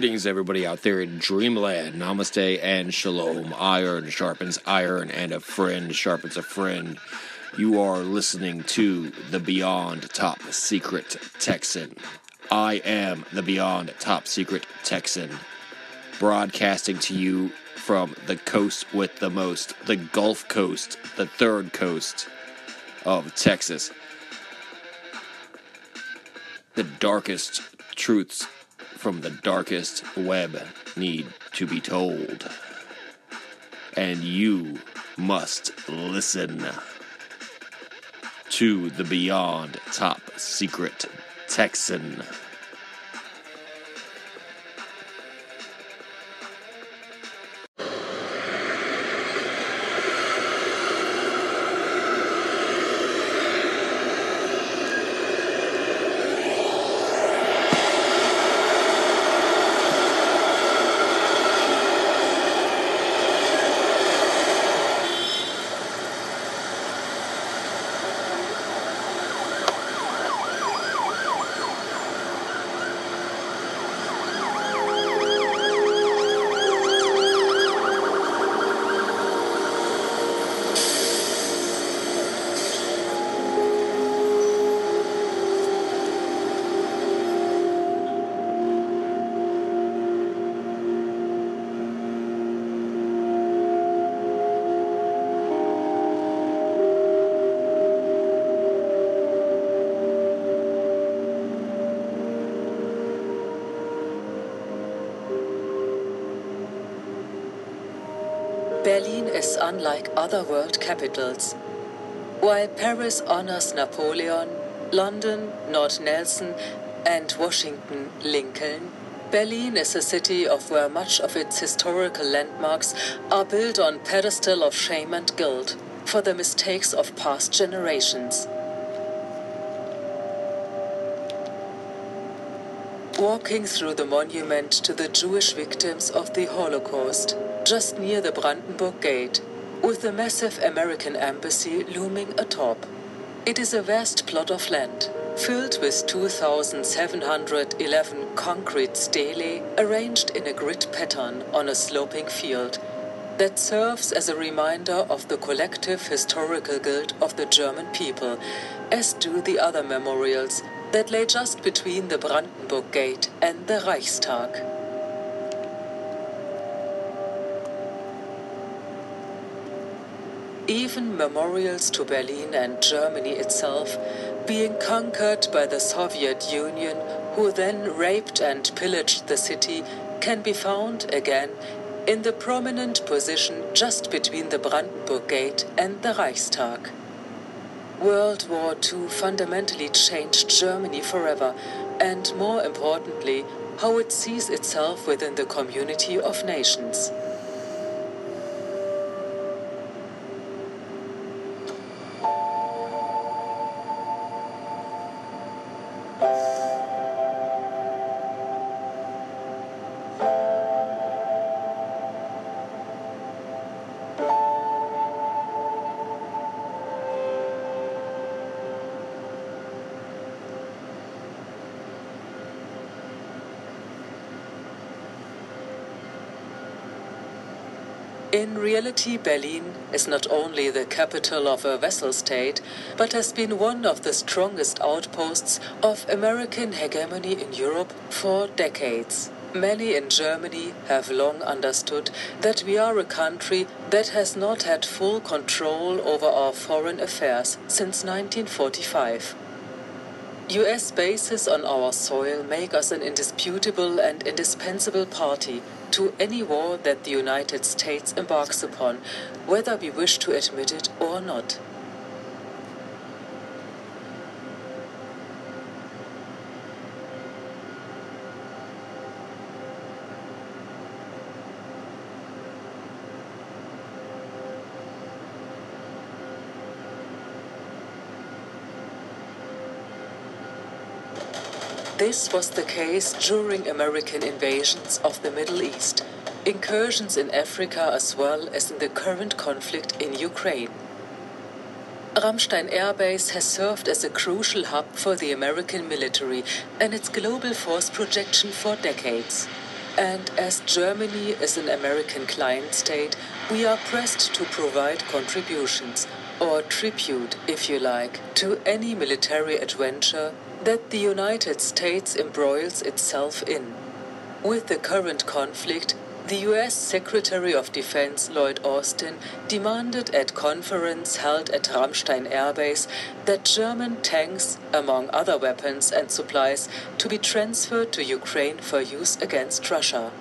Greetings, everybody out there in Dreamland. Namaste and shalom. Iron sharpens iron, and a friend sharpens a friend. You are listening to the Beyond Top Secret Texan. I am the Beyond Top Secret Texan, broadcasting to you from the coast with the most, the Gulf Coast, the third coast of Texas. The darkest truths from the darkest web need to be told. And you must listen to the Beyond Top Secret Texan. Other world capitals. While Paris honors Napoleon, London, Lord Nelson, and Washington, Lincoln, Berlin is a city of where much of its historical landmarks are built on pedestal of shame and guilt for the mistakes of past generations. Walking through the monument to the Jewish victims of the Holocaust, just near the Brandenburg Gate, with the massive American embassy looming atop. It is a vast plot of land, filled with 2,711 concrete stelae arranged in a grid pattern on a sloping field, that serves as a reminder of the collective historical guilt of the German people, as do the other memorials that lay just between the Brandenburg Gate and the Reichstag. Even memorials to Berlin and Germany itself being conquered by the Soviet Union, who then raped and pillaged the city, can be found again in the prominent position just between the Brandenburg Gate and the Reichstag. World War II fundamentally changed Germany forever, and more importantly, how it sees itself within the community of nations. In reality, Berlin is not only the capital of a vassal state, but has been one of the strongest outposts of American hegemony in Europe for decades. Many in Germany have long understood that we are a country that has not had full control over our foreign affairs since 1945. US bases on our soil make us an indisputable and indispensable party to any war that the United States embarks upon, whether we wish to admit it or not. This was the case during American invasions of the Middle East, incursions in Africa as well as in the current conflict in Ukraine. Ramstein Air Base has served as a crucial hub for the American military and its global force projection for decades. And as Germany is an American client state, we are pressed to provide contributions, or tribute, if you like, to any military adventure that the United States embroils itself in. With the current conflict, the US Secretary of Defense Lloyd Austin demanded at conference held at Ramstein Air Base that German tanks, among other weapons and supplies, to be transferred to Ukraine for use against Russia.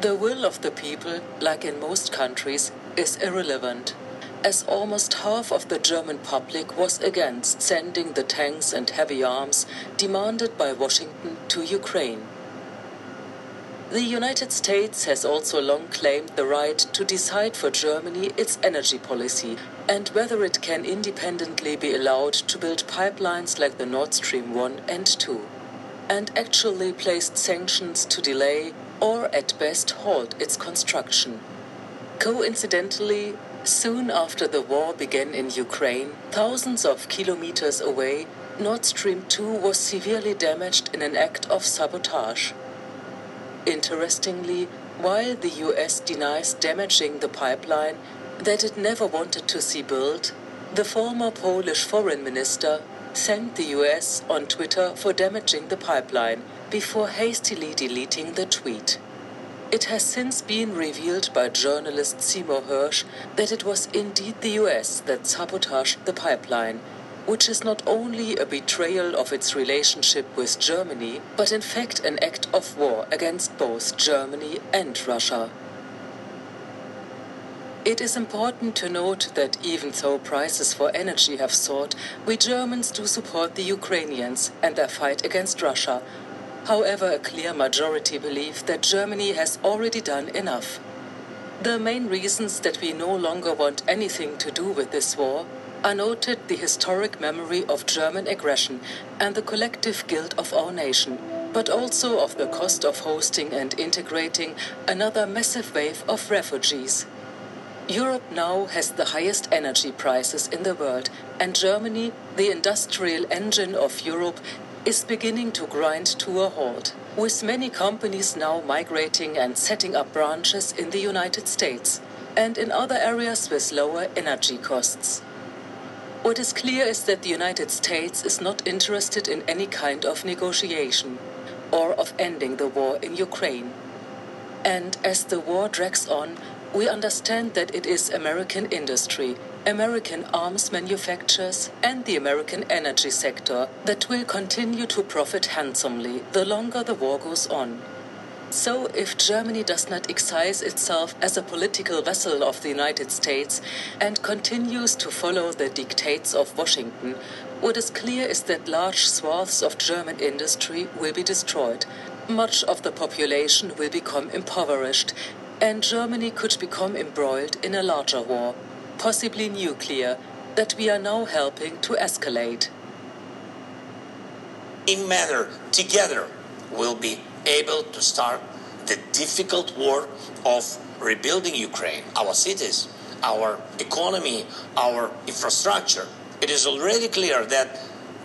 The will of the people, like in most countries, is irrelevant, as almost half of the German public was against sending the tanks and heavy arms demanded by Washington to Ukraine. The United States has also long claimed the right to decide for Germany its energy policy and whether it can independently be allowed to build pipelines like the Nord Stream 1 and 2, and actually placed sanctions to delay or at best halt its construction. Coincidentally, soon after the war began in Ukraine, thousands of kilometers away, Nord Stream 2 was severely damaged in an act of sabotage. Interestingly, while the US denies damaging the pipeline that it never wanted to see built, the former Polish foreign minister thanked the US on Twitter for damaging the pipeline before hastily deleting the tweet. It has since been revealed by journalist Seymour Hersh that it was indeed the US that sabotaged the pipeline which is not only a betrayal of its relationship with Germany, but in fact an act of war against both Germany and Russia. It is important to note that even though prices for energy have soared, we Germans do support the Ukrainians and their fight against Russia. However, a clear majority believe that Germany has already done enough. The main reasons that we no longer want anything to do with this war are noted the historic memory of German aggression and the collective guilt of our nation, but also of the cost of hosting and integrating another massive wave of refugees. Europe now has the highest energy prices in the world, and Germany, the industrial engine of Europe, is beginning to grind to a halt, with many companies now migrating and setting up branches in the United States and in other areas with lower energy costs. What is clear is that the United States is not interested in any kind of negotiation or of ending the war in Ukraine. And as the war drags on, we understand that it is American industry, American arms manufacturers, and the American energy sector that will continue to profit handsomely the longer the war goes on. So, if Germany does not excise itself as a political vessel of the United States and continues to follow the dictates of Washington, what is clear is that large swaths of German industry will be destroyed, much of the population will become impoverished, and Germany could become embroiled in a larger war, possibly nuclear, that we are now helping to escalate. In manner, together, we'll be able to start the difficult work of rebuilding Ukraine, our cities, our economy, our infrastructure. It is already clear that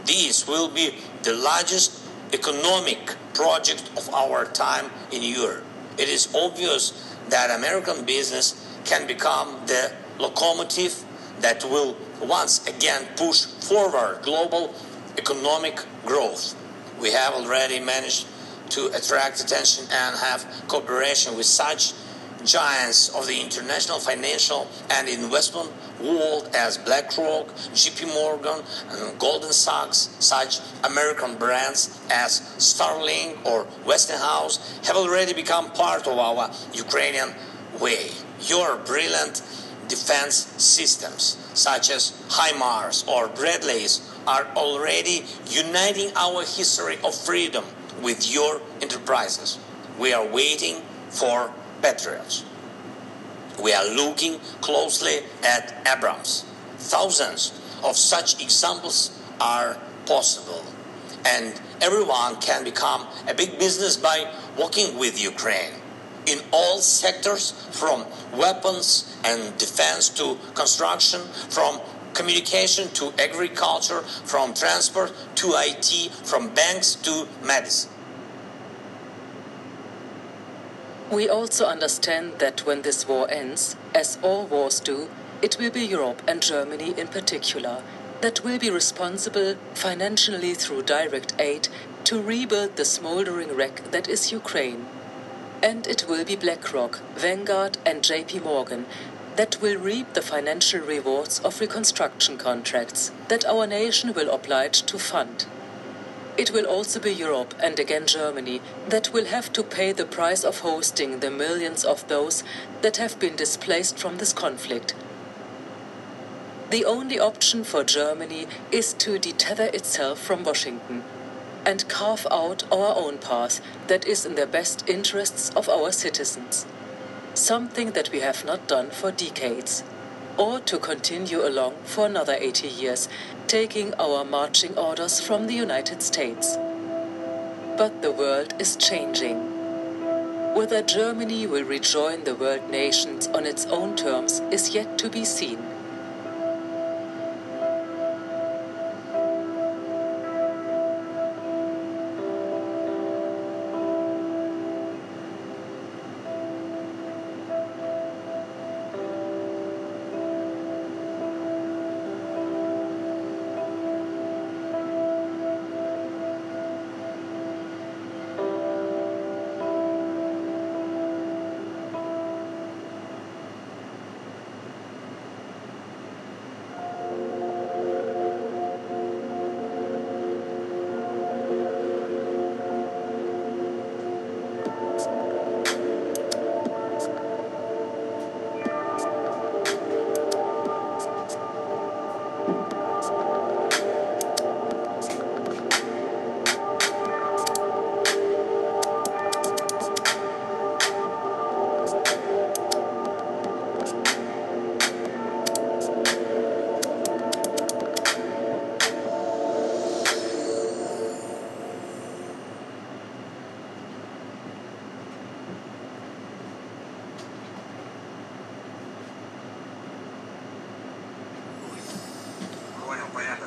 this will be the largest economic project of our time in Europe. It is obvious that American business can become the locomotive that will once again push forward global economic growth. We have already managed to attract attention and have cooperation with such giants of the international financial and investment world as BlackRock, JP Morgan, and Goldman Sachs, such American brands as Starlink or Westinghouse have already become part of our Ukrainian way. Your brilliant defense systems, such as HIMARS or Bradleys, are already uniting our history of freedom with your enterprises. We are waiting for Patriots. We are looking closely at Abrams. Thousands of such examples are possible. And everyone can become a big business by working with Ukraine in all sectors from weapons and defense to construction, from communication to agriculture, from transport to IT, from banks to medicine. We also understand that when this war ends, as all wars do, it will be Europe and Germany in particular that will be responsible financially through direct aid to rebuild the smoldering wreck that is Ukraine. And it will be BlackRock, Vanguard, and JP Morgan that will reap the financial rewards of reconstruction contracts that our nation will oblige to fund. It will also be Europe and again Germany that will have to pay the price of hosting the millions of those that have been displaced from this conflict. The only option for Germany is to detether itself from Washington and carve out our own path that is in the best interests of our citizens. Something that we have not done for decades or to continue along for another 80 years, taking our marching orders from the United States. But the world is changing. Whether Germany will rejoin the world nations on its own terms is yet to be seen.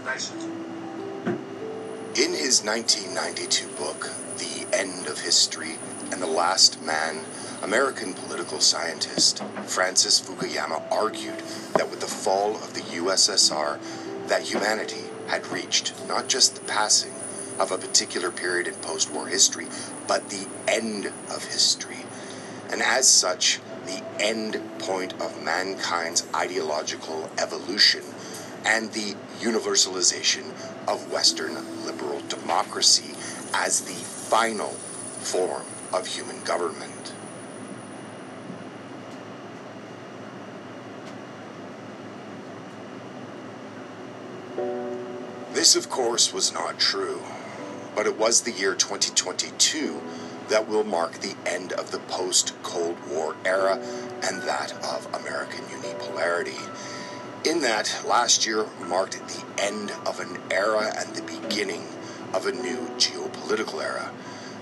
In his 1992 book, The End of History and the Last Man, American political scientist Francis Fukuyama argued that with the fall of the USSR, that humanity had reached not just the passing of a particular period in post-war history, but the end of history. And as such, the end point of mankind's ideological evolution and the universalization of Western liberal democracy as the final form of human government. This, of course, was not true, but it was the year 2022 that will mark the end of the post Cold War era and that of American unipolarity. In that, last year marked the end of an era and the beginning of a new geopolitical era.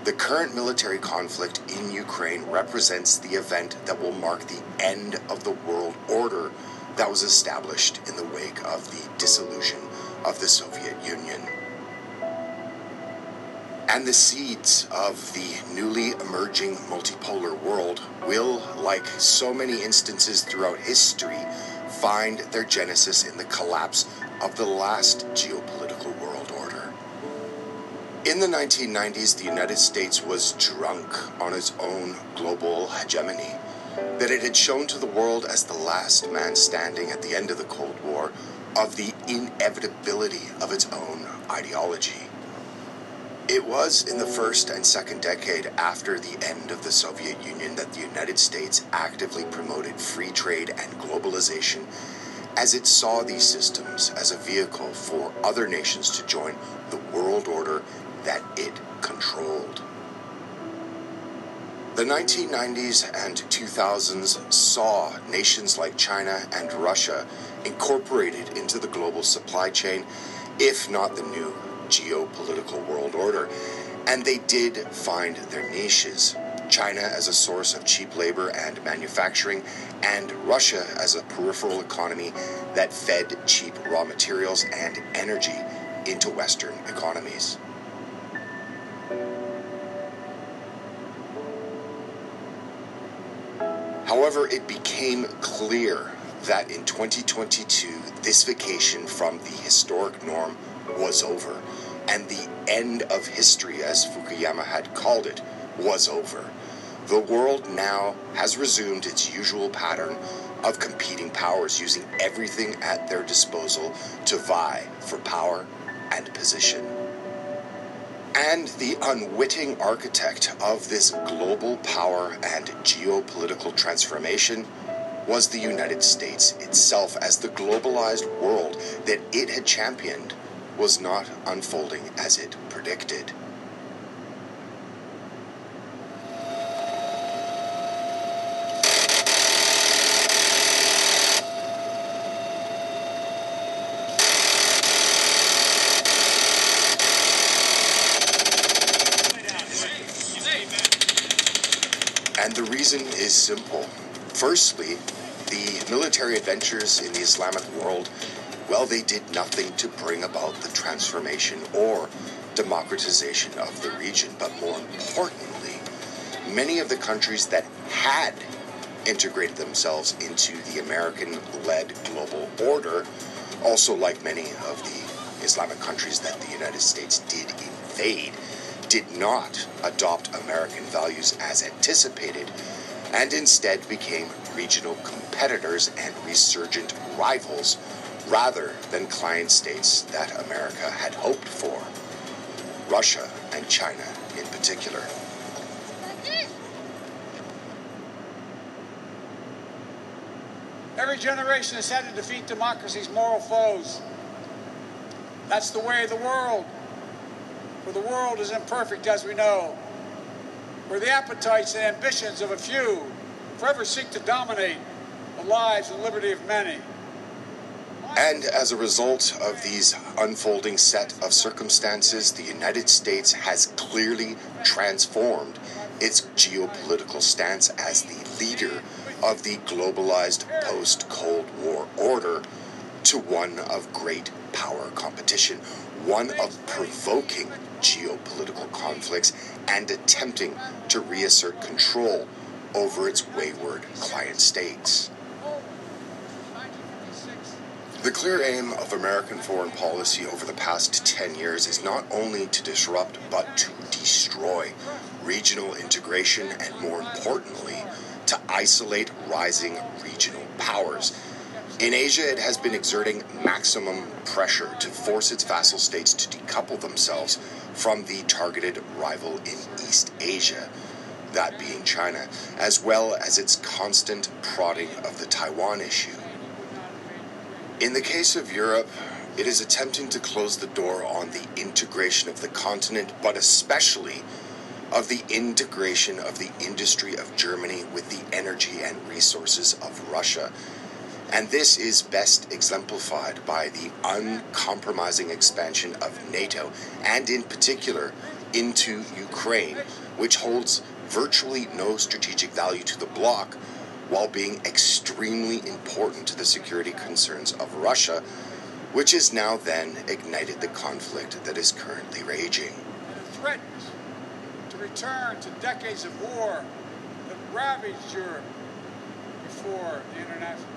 The current military conflict in Ukraine represents the event that will mark the end of the world order that was established in the wake of the dissolution of the Soviet Union. And the seeds of the newly emerging multipolar world will, like so many instances throughout history, find their genesis in the collapse of the last geopolitical world order. In the 1990s, the United States was drunk on its own global hegemony, that it had shown to the world as the last man standing at the end of the Cold War of the inevitability of its own ideology. It was in the first and second decade after the end of the Soviet Union that the United States actively promoted free trade and globalization as it saw these systems as a vehicle for other nations to join the world order that it controlled. The 1990s and 2000s saw nations like China and Russia incorporated into the global supply chain, if not the new geopolitical world order, and they did find their niches. China as a source of cheap labor and manufacturing, and Russia as a peripheral economy that fed cheap raw materials and energy into Western economies. However, it became clear that in 2022, this vacation from the historic norm was over, and the end of history, as Fukuyama had called it, was over. The world now has resumed its usual pattern of competing powers using everything at their disposal to vie for power and position. And the unwitting architect of this global power and geopolitical transformation was the United States itself, as the globalized world that it had championed was not unfolding as it predicted. And the reason is simple. Firstly, the military adventures in the Islamic world, well, they did nothing to bring about the transformation or democratization of the region. But more importantly, many of the countries that had integrated themselves into the American led global order, also like many of the Islamic countries that the United States did invade, did not adopt American values as anticipated and instead became regional competitors and resurgent rivals rather than client states that America had hoped for. Russia and China in particular. Every generation has had to defeat democracy's moral foes. That's the way of the world. For the world is imperfect, as we know. Where the appetites and ambitions of a few forever seek to dominate the lives and liberty of many. And as a result of these unfolding set of circumstances, the United States has clearly transformed its geopolitical stance as the leader of the globalized post Cold War order to one of great power competition, one of provoking geopolitical conflicts and attempting to reassert control over its wayward client states. The clear aim of American foreign policy over the past 10 years is not only to disrupt, but to destroy regional integration and, more importantly, to isolate rising regional powers. In Asia, it has been exerting maximum pressure to force its vassal states to decouple themselves from the targeted rival in East Asia, that being China, as well as its constant prodding of the Taiwan issue. In the case of Europe, it is attempting to close the door on the integration of the continent, but especially of the integration of the industry of Germany with the energy and resources of Russia. And this is best exemplified by the uncompromising expansion of NATO, and in particular into Ukraine, which holds virtually no strategic value to the bloc while being extremely important to the security concerns of Russia, which has now then ignited the conflict that is currently raging. It threatens to return to decades of war that ravaged Europe before the international.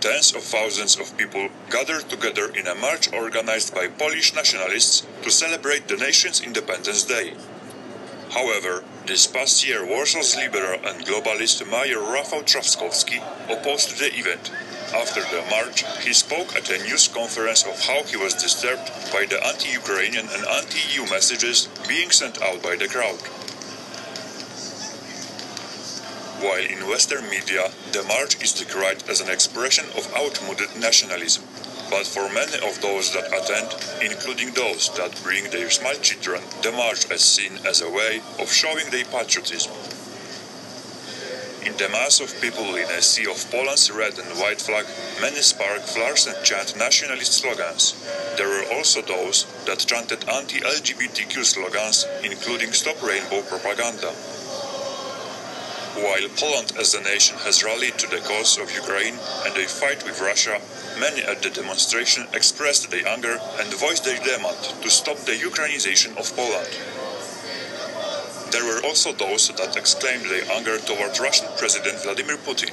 Tens of thousands of people gathered together in a march organized by Polish nationalists to celebrate the nation's Independence Day. However, this past year, Warsaw's liberal and globalist Mayor Rafał Trzaskowski opposed the event. After the march, he spoke at a news conference of how he was disturbed by the anti-Ukrainian and anti-EU messages being sent out by the crowd. While in Western media, the march is decried as an expression of outmoded nationalism. But for many of those that attend, including those that bring their small children, the march is seen as a way of showing their patriotism. In the mass of people in a sea of Poland's red and white flag, many spark flares and chant nationalist slogans. There were also those that chanted anti-LGBTQ slogans, including Stop Rainbow propaganda. While Poland as a nation has rallied to the cause of Ukraine and a fight with Russia, many at the demonstration expressed their anger and voiced their demand to stop the Ukrainization of Poland. There were also those that exclaimed their anger toward Russian President Vladimir Putin.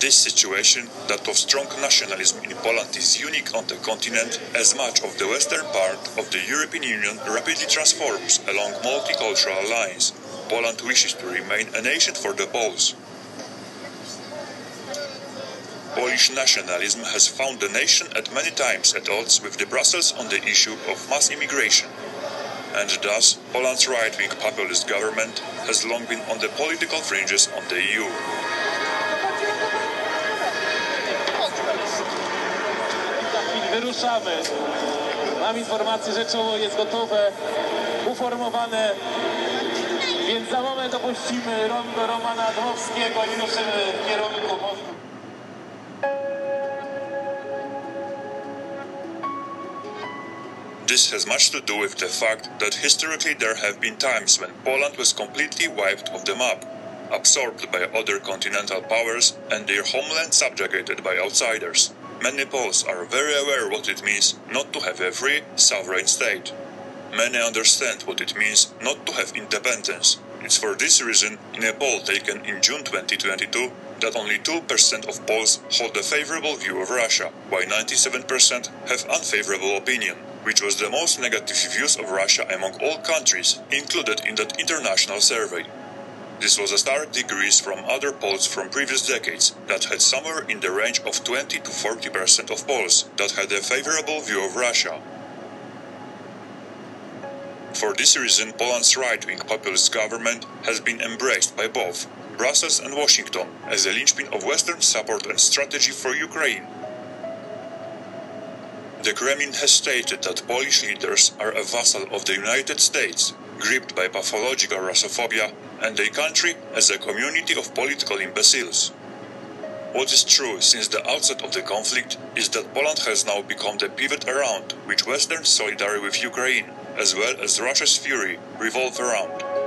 This situation, that of strong nationalism in Poland, is unique on the continent as much of the western part of the European Union rapidly transforms along multicultural lines. Poland wishes to remain a nation for the Poles. Polish nationalism has found the nation at many times at odds with the Brussels on the issue of mass immigration. And thus, Poland's right-wing populist government has long been on the political fringes of the EU. Wyruszamy. Mam informację, że czoło jest gotowe, uformowane, więc za moment opuścimy rondo Romana i ruszymy w kierunku mostu. This has much to do with the fact that historically there have been times when Poland was completely wiped off the map, absorbed by other continental powers and their homeland subjugated by outsiders. Many Poles are very aware what it means not to have a free, sovereign state. Many understand what it means not to have independence. It's for this reason, in a poll taken in June 2022, that only 2% of Poles hold a favorable view of Russia, while 97% have unfavorable opinion, which was the most negative views of Russia among all countries included in that international survey. This was a stark decrease from other polls from previous decades that had somewhere in the range of 20 to 40% of Poles that had a favorable view of Russia. For this reason, Poland's right-wing populist government has been embraced by both Brussels and Washington as a linchpin of Western support and strategy for Ukraine. The Kremlin has stated that Polish leaders are a vassal of the United States, gripped by pathological Russophobia, and a country as a community of political imbeciles. What is true since the outset of the conflict is that Poland has now become the pivot around which Western solidarity with Ukraine, as well as Russia's fury, revolve around.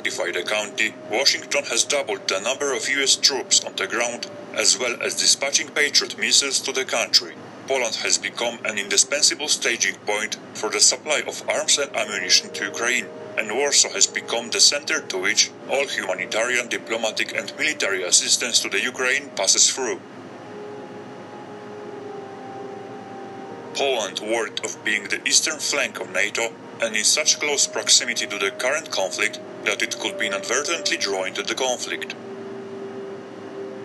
Fortify the county, Washington has doubled the number of US troops on the ground, as well as dispatching Patriot missiles to the country. Poland has become an indispensable staging point for the supply of arms and ammunition to Ukraine, and Warsaw has become the center to which all humanitarian, diplomatic, and military assistance to the Ukraine passes through. Poland warned of being the eastern flank of NATO and in such close proximity to the current conflict that it could be inadvertently drawn into the conflict.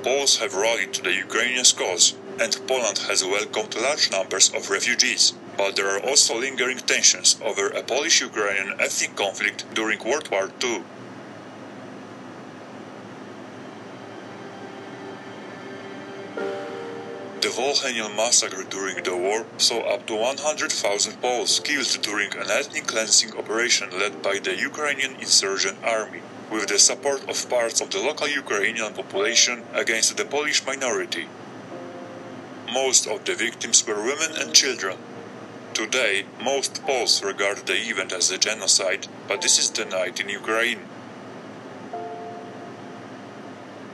Poles have rallied to the Ukrainian cause, and Poland has welcomed large numbers of refugees. But there are also lingering tensions over a Polish Ukrainian ethnic conflict during World War II. Volhynian massacre during the war saw up to 100,000 Poles killed during an ethnic cleansing operation led by the Ukrainian insurgent army, with the support of parts of the local Ukrainian population against the Polish minority. Most of the victims were women and children. Today, most Poles regard the event as a genocide, but this is denied in Ukraine.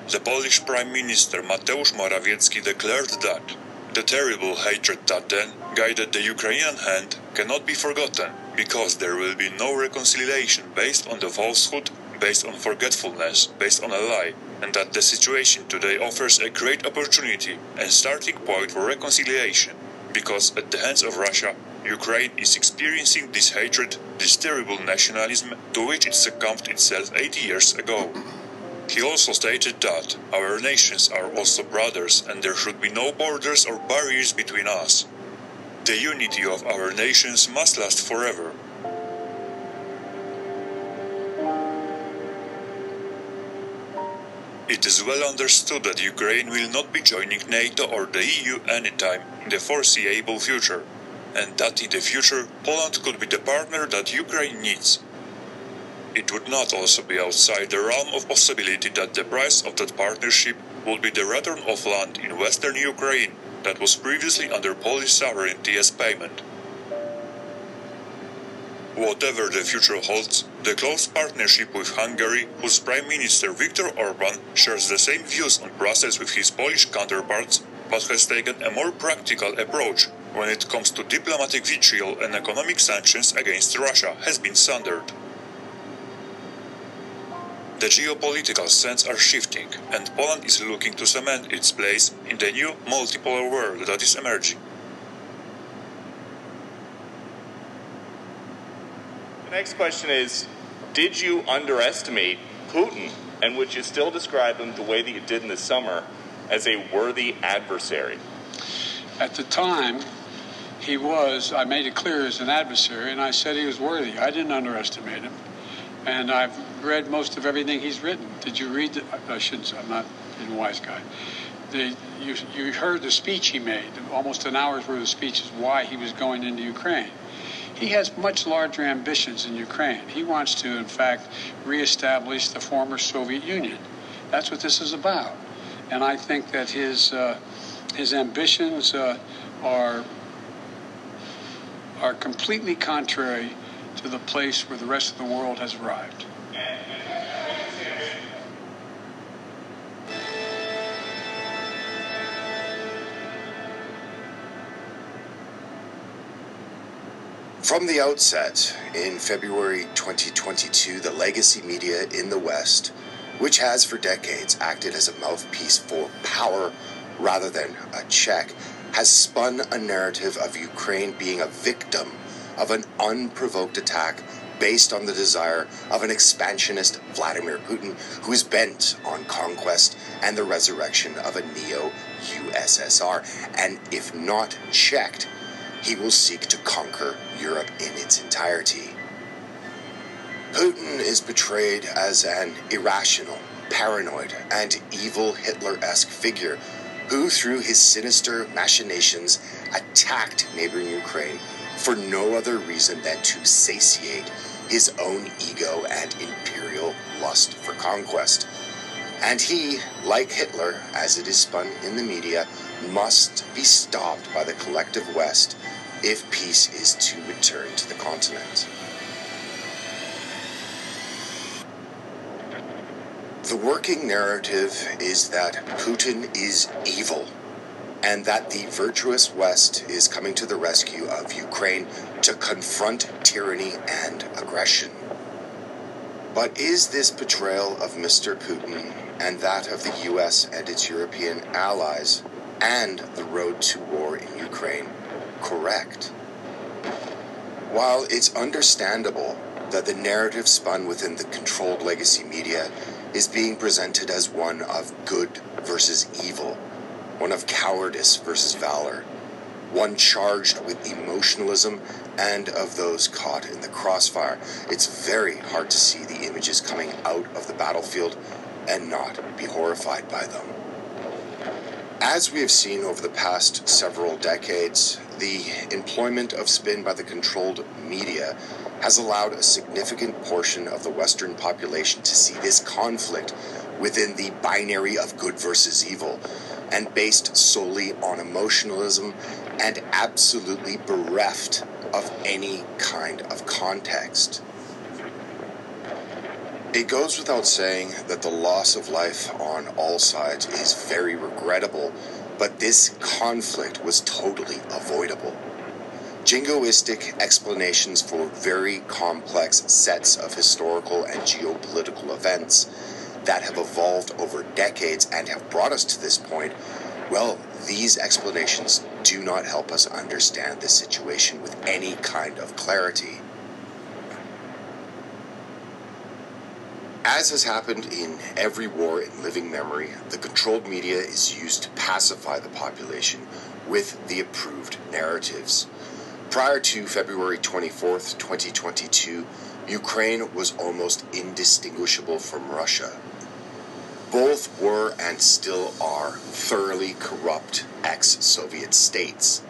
The Polish Prime Minister Mateusz Morawiecki declared that the terrible hatred that then guided the Ukrainian hand cannot be forgotten because there will be no reconciliation based on the falsehood, based on forgetfulness, based on a lie, and that the situation today offers a great opportunity and starting point for reconciliation because at the hands of Russia, Ukraine is experiencing this hatred, this terrible nationalism to which it succumbed itself 80 years ago. He also stated that our nations are also brothers and there should be no borders or barriers between us. The unity of our nations must last forever. It is well understood that Ukraine will not be joining NATO or the EU anytime in the foreseeable future, and that in the future Poland could be the partner that Ukraine needs. It would not also be outside the realm of possibility that the price of that partnership would be the return of land in western Ukraine that was previously under Polish sovereignty as payment. Whatever the future holds, the close partnership with Hungary, whose Prime Minister Viktor Orban shares the same views on Brussels with his Polish counterparts, but has taken a more practical approach when it comes to diplomatic vitriol and economic sanctions against Russia, has been sundered. The geopolitical sands are shifting, and Poland is looking to cement its place in the new multipolar world that is emerging. The next question is Did you underestimate Putin, and would you still describe him the way that you did in the summer as a worthy adversary? At the time, he was, I made it clear as an adversary, and I said he was worthy. I didn't underestimate him. And I've read most of everything he's written. Did you read? The, I shouldn't. Say I'm not a wise guy. The, you, you heard the speech he made, almost an hour's worth of speeches, why he was going into Ukraine. He has much larger ambitions in Ukraine. He wants to, in fact, reestablish the former Soviet Union. That's what this is about. And I think that his uh, his ambitions uh, are are completely contrary to the place where the rest of the world has arrived. From the outset, in February 2022, the legacy media in the West, which has for decades acted as a mouthpiece for power rather than a check, has spun a narrative of Ukraine being a victim of an unprovoked attack based on the desire of an expansionist Vladimir Putin who is bent on conquest and the resurrection of a neo USSR. And if not checked, he will seek to conquer Europe in its entirety. Putin is portrayed as an irrational, paranoid, and evil Hitler esque figure who, through his sinister machinations, attacked neighboring Ukraine for no other reason than to satiate his own ego and imperial lust for conquest. And he, like Hitler, as it is spun in the media, must be stopped by the collective West if peace is to return to the continent. The working narrative is that Putin is evil and that the virtuous West is coming to the rescue of Ukraine to confront tyranny and aggression. But is this portrayal of Mr. Putin and that of the US and its European allies and the road to war in Ukraine correct? While it's understandable that the narrative spun within the controlled legacy media is being presented as one of good versus evil, one of cowardice versus valor, one charged with emotionalism and of those caught in the crossfire. It's very hard to see the images coming out of the battlefield and not be horrified by them. As we have seen over the past several decades, the employment of spin by the controlled media has allowed a significant portion of the Western population to see this conflict within the binary of good versus evil and based solely on emotionalism and absolutely bereft of any kind of context. It goes without saying that the loss of life on all sides is very regrettable, but this conflict was totally avoidable. Jingoistic explanations for very complex sets of historical and geopolitical events that have evolved over decades and have brought us to this point, well, these explanations do not help us understand the situation with any kind of clarity. As has happened in every war in living memory, the controlled media is used to pacify the population with the approved narratives. Prior to February 24th, 2022, Ukraine was almost indistinguishable from Russia. Both were and still are thoroughly corrupt ex Soviet states.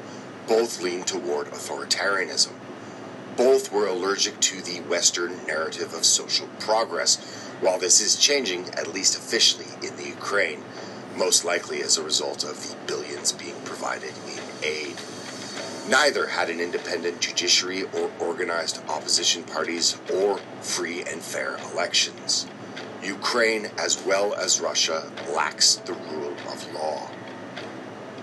Both lean toward authoritarianism. Both were allergic to the Western narrative of social progress, while this is changing, at least officially, in the Ukraine, most likely as a result of the billions being provided in aid. Neither had an independent judiciary or organized opposition parties or free and fair elections. Ukraine, as well as Russia, lacks the rule of law.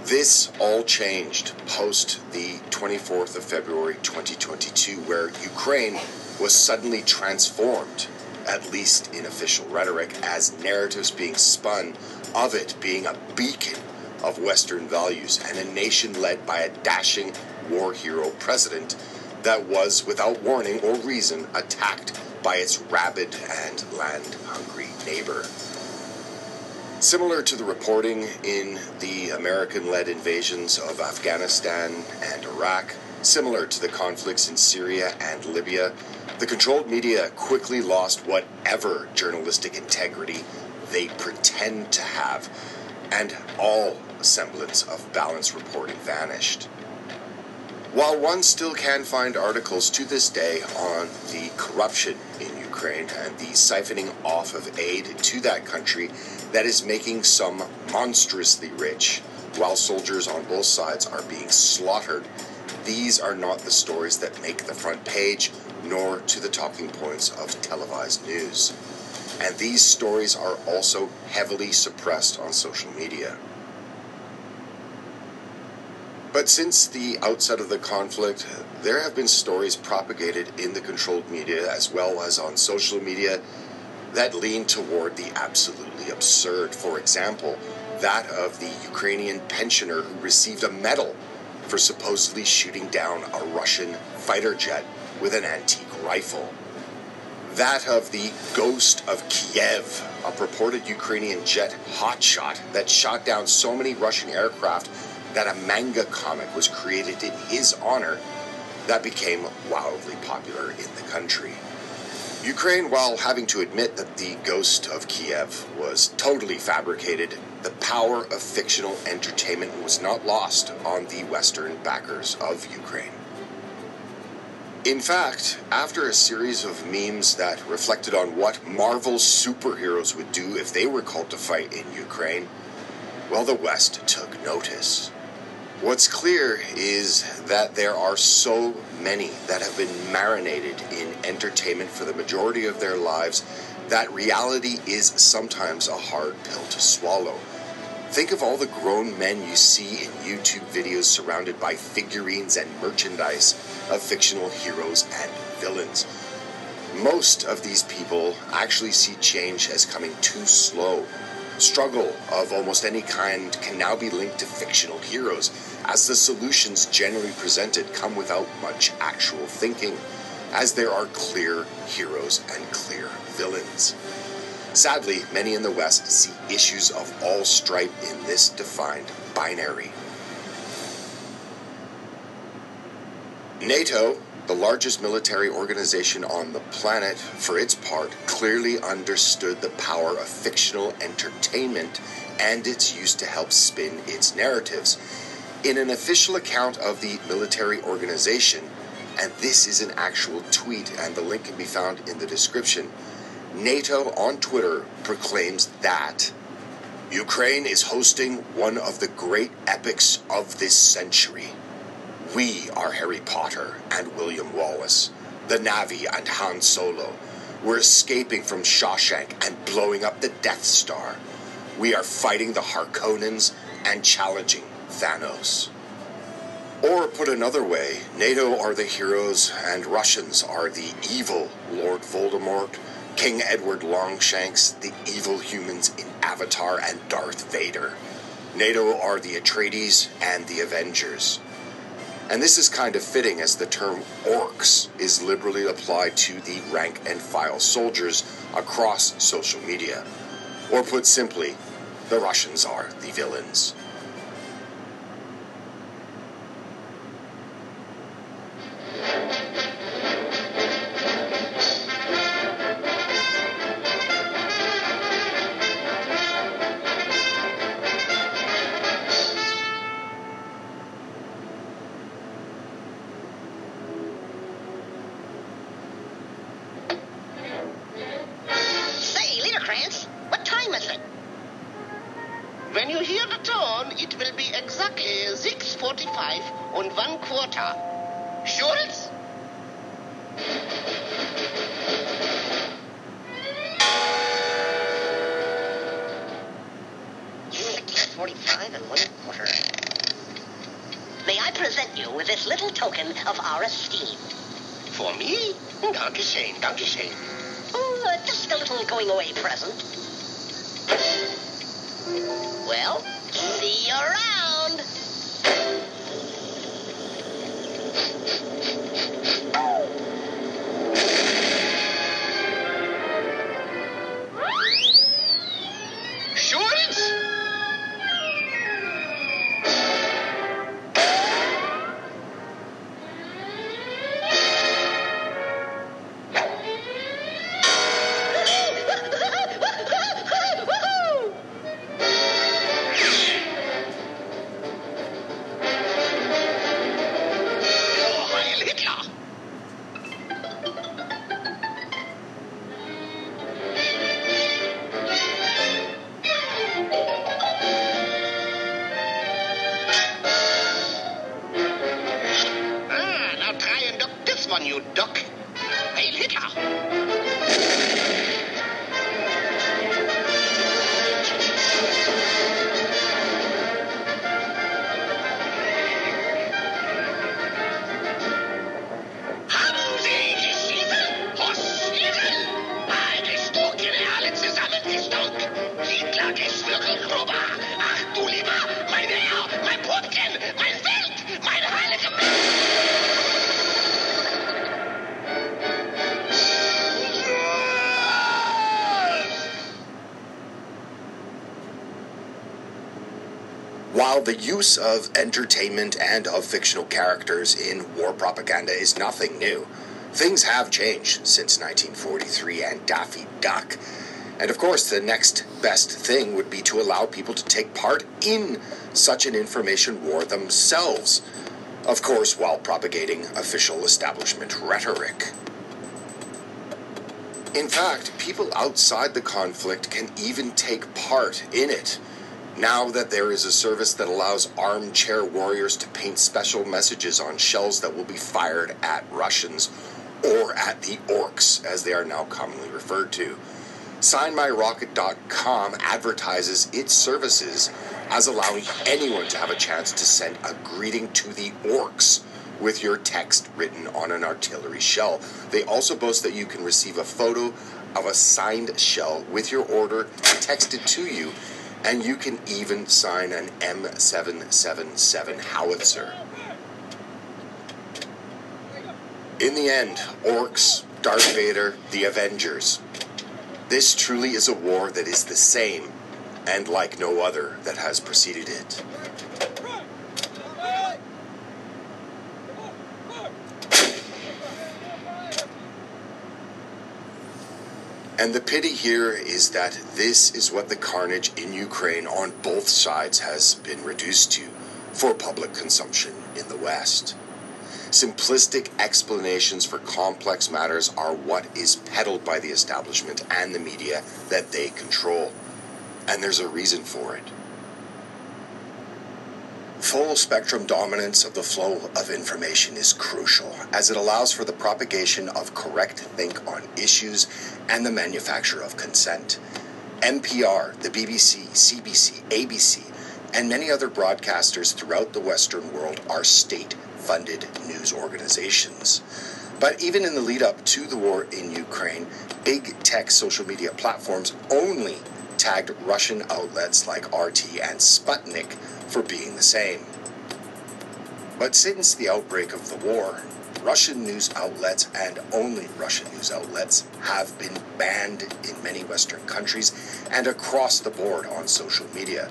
This all changed post the 24th of February 2022, where Ukraine was suddenly transformed, at least in official rhetoric, as narratives being spun of it being a beacon of Western values and a nation led by a dashing war hero president that was, without warning or reason, attacked by its rabid and land hungry neighbor. Similar to the reporting in the American led invasions of Afghanistan and Iraq, similar to the conflicts in Syria and Libya, the controlled media quickly lost whatever journalistic integrity they pretend to have, and all semblance of balanced reporting vanished. While one still can find articles to this day on the corruption in Ukraine and the siphoning off of aid to that country that is making some monstrously rich, while soldiers on both sides are being slaughtered, these are not the stories that make the front page nor to the talking points of televised news. And these stories are also heavily suppressed on social media. But since the outset of the conflict, there have been stories propagated in the controlled media as well as on social media that lean toward the absolutely absurd. For example, that of the Ukrainian pensioner who received a medal for supposedly shooting down a Russian fighter jet with an antique rifle. That of the ghost of Kiev, a purported Ukrainian jet hotshot that shot down so many Russian aircraft that a manga comic was created in his honor that became wildly popular in the country. Ukraine, while having to admit that the ghost of Kiev was totally fabricated, the power of fictional entertainment was not lost on the Western backers of Ukraine. In fact, after a series of memes that reflected on what Marvel's superheroes would do if they were called to fight in Ukraine, well, the West took notice. What's clear is that there are so many that have been marinated in entertainment for the majority of their lives that reality is sometimes a hard pill to swallow. Think of all the grown men you see in YouTube videos surrounded by figurines and merchandise of fictional heroes and villains. Most of these people actually see change as coming too slow struggle of almost any kind can now be linked to fictional heroes, as the solutions generally presented come without much actual thinking, as there are clear heroes and clear villains. Sadly, many in the West see issues of all stripe in this defined binary. NATO, the largest military organization on the planet, for its part, clearly understood the power of fictional entertainment and its use to help spin its narratives. In an official account of the military organization, and this is an actual tweet, and the link can be found in the description. NATO on Twitter proclaims that Ukraine is hosting one of the great epics of this century. We are Harry Potter and William Wallace, the Na'vi and Han Solo. We're escaping from Shawshank and blowing up the Death Star. We are fighting the Harkonnens and challenging Thanos. Or put another way, NATO are the heroes and Russians are the evil Lord Voldemort, King Edward Longshanks, the evil humans in Avatar, and Darth Vader. NATO are the Atreides and the Avengers. And this is kind of fitting as the term orcs is liberally applied to the rank and file soldiers across social media. Or put simply, the Russians are the villains. While the use of entertainment and of fictional characters in war propaganda is nothing new, things have changed since 1943 and Daffy Duck. And of course, the next best thing would be to allow people to take part in such an information war themselves. Of course, while propagating official establishment rhetoric. In fact, people outside the conflict can even take part in it. Now that there is a service that allows armchair warriors to paint special messages on shells that will be fired at Russians or at the orcs, as they are now commonly referred to. SignMyRocket.com advertises its services as allowing anyone to have a chance to send a greeting to the orcs with your text written on an artillery shell. They also boast that you can receive a photo of a signed shell with your order texted to you, and you can even sign an M777 howitzer. In the end, orcs, Darth Vader, the Avengers. This truly is a war that is the same and like no other that has preceded it. And the pity here is that this is what the carnage in Ukraine on both sides has been reduced to for public consumption in the West. Simplistic explanations for complex matters are what is peddled by the establishment and the media that they control. And there's a reason for it. Full spectrum dominance of the flow of information is crucial, as it allows for the propagation of correct think on issues and the manufacture of consent. NPR, the BBC, CBC, ABC, and many other broadcasters throughout the Western world are state funded news organizations. But even in the lead up to the war in Ukraine, big tech social media platforms only tagged Russian outlets like RT and Sputnik for being the same. But since the outbreak of the war, Russian news outlets and only Russian news outlets have been banned in many Western countries and across the board on social media.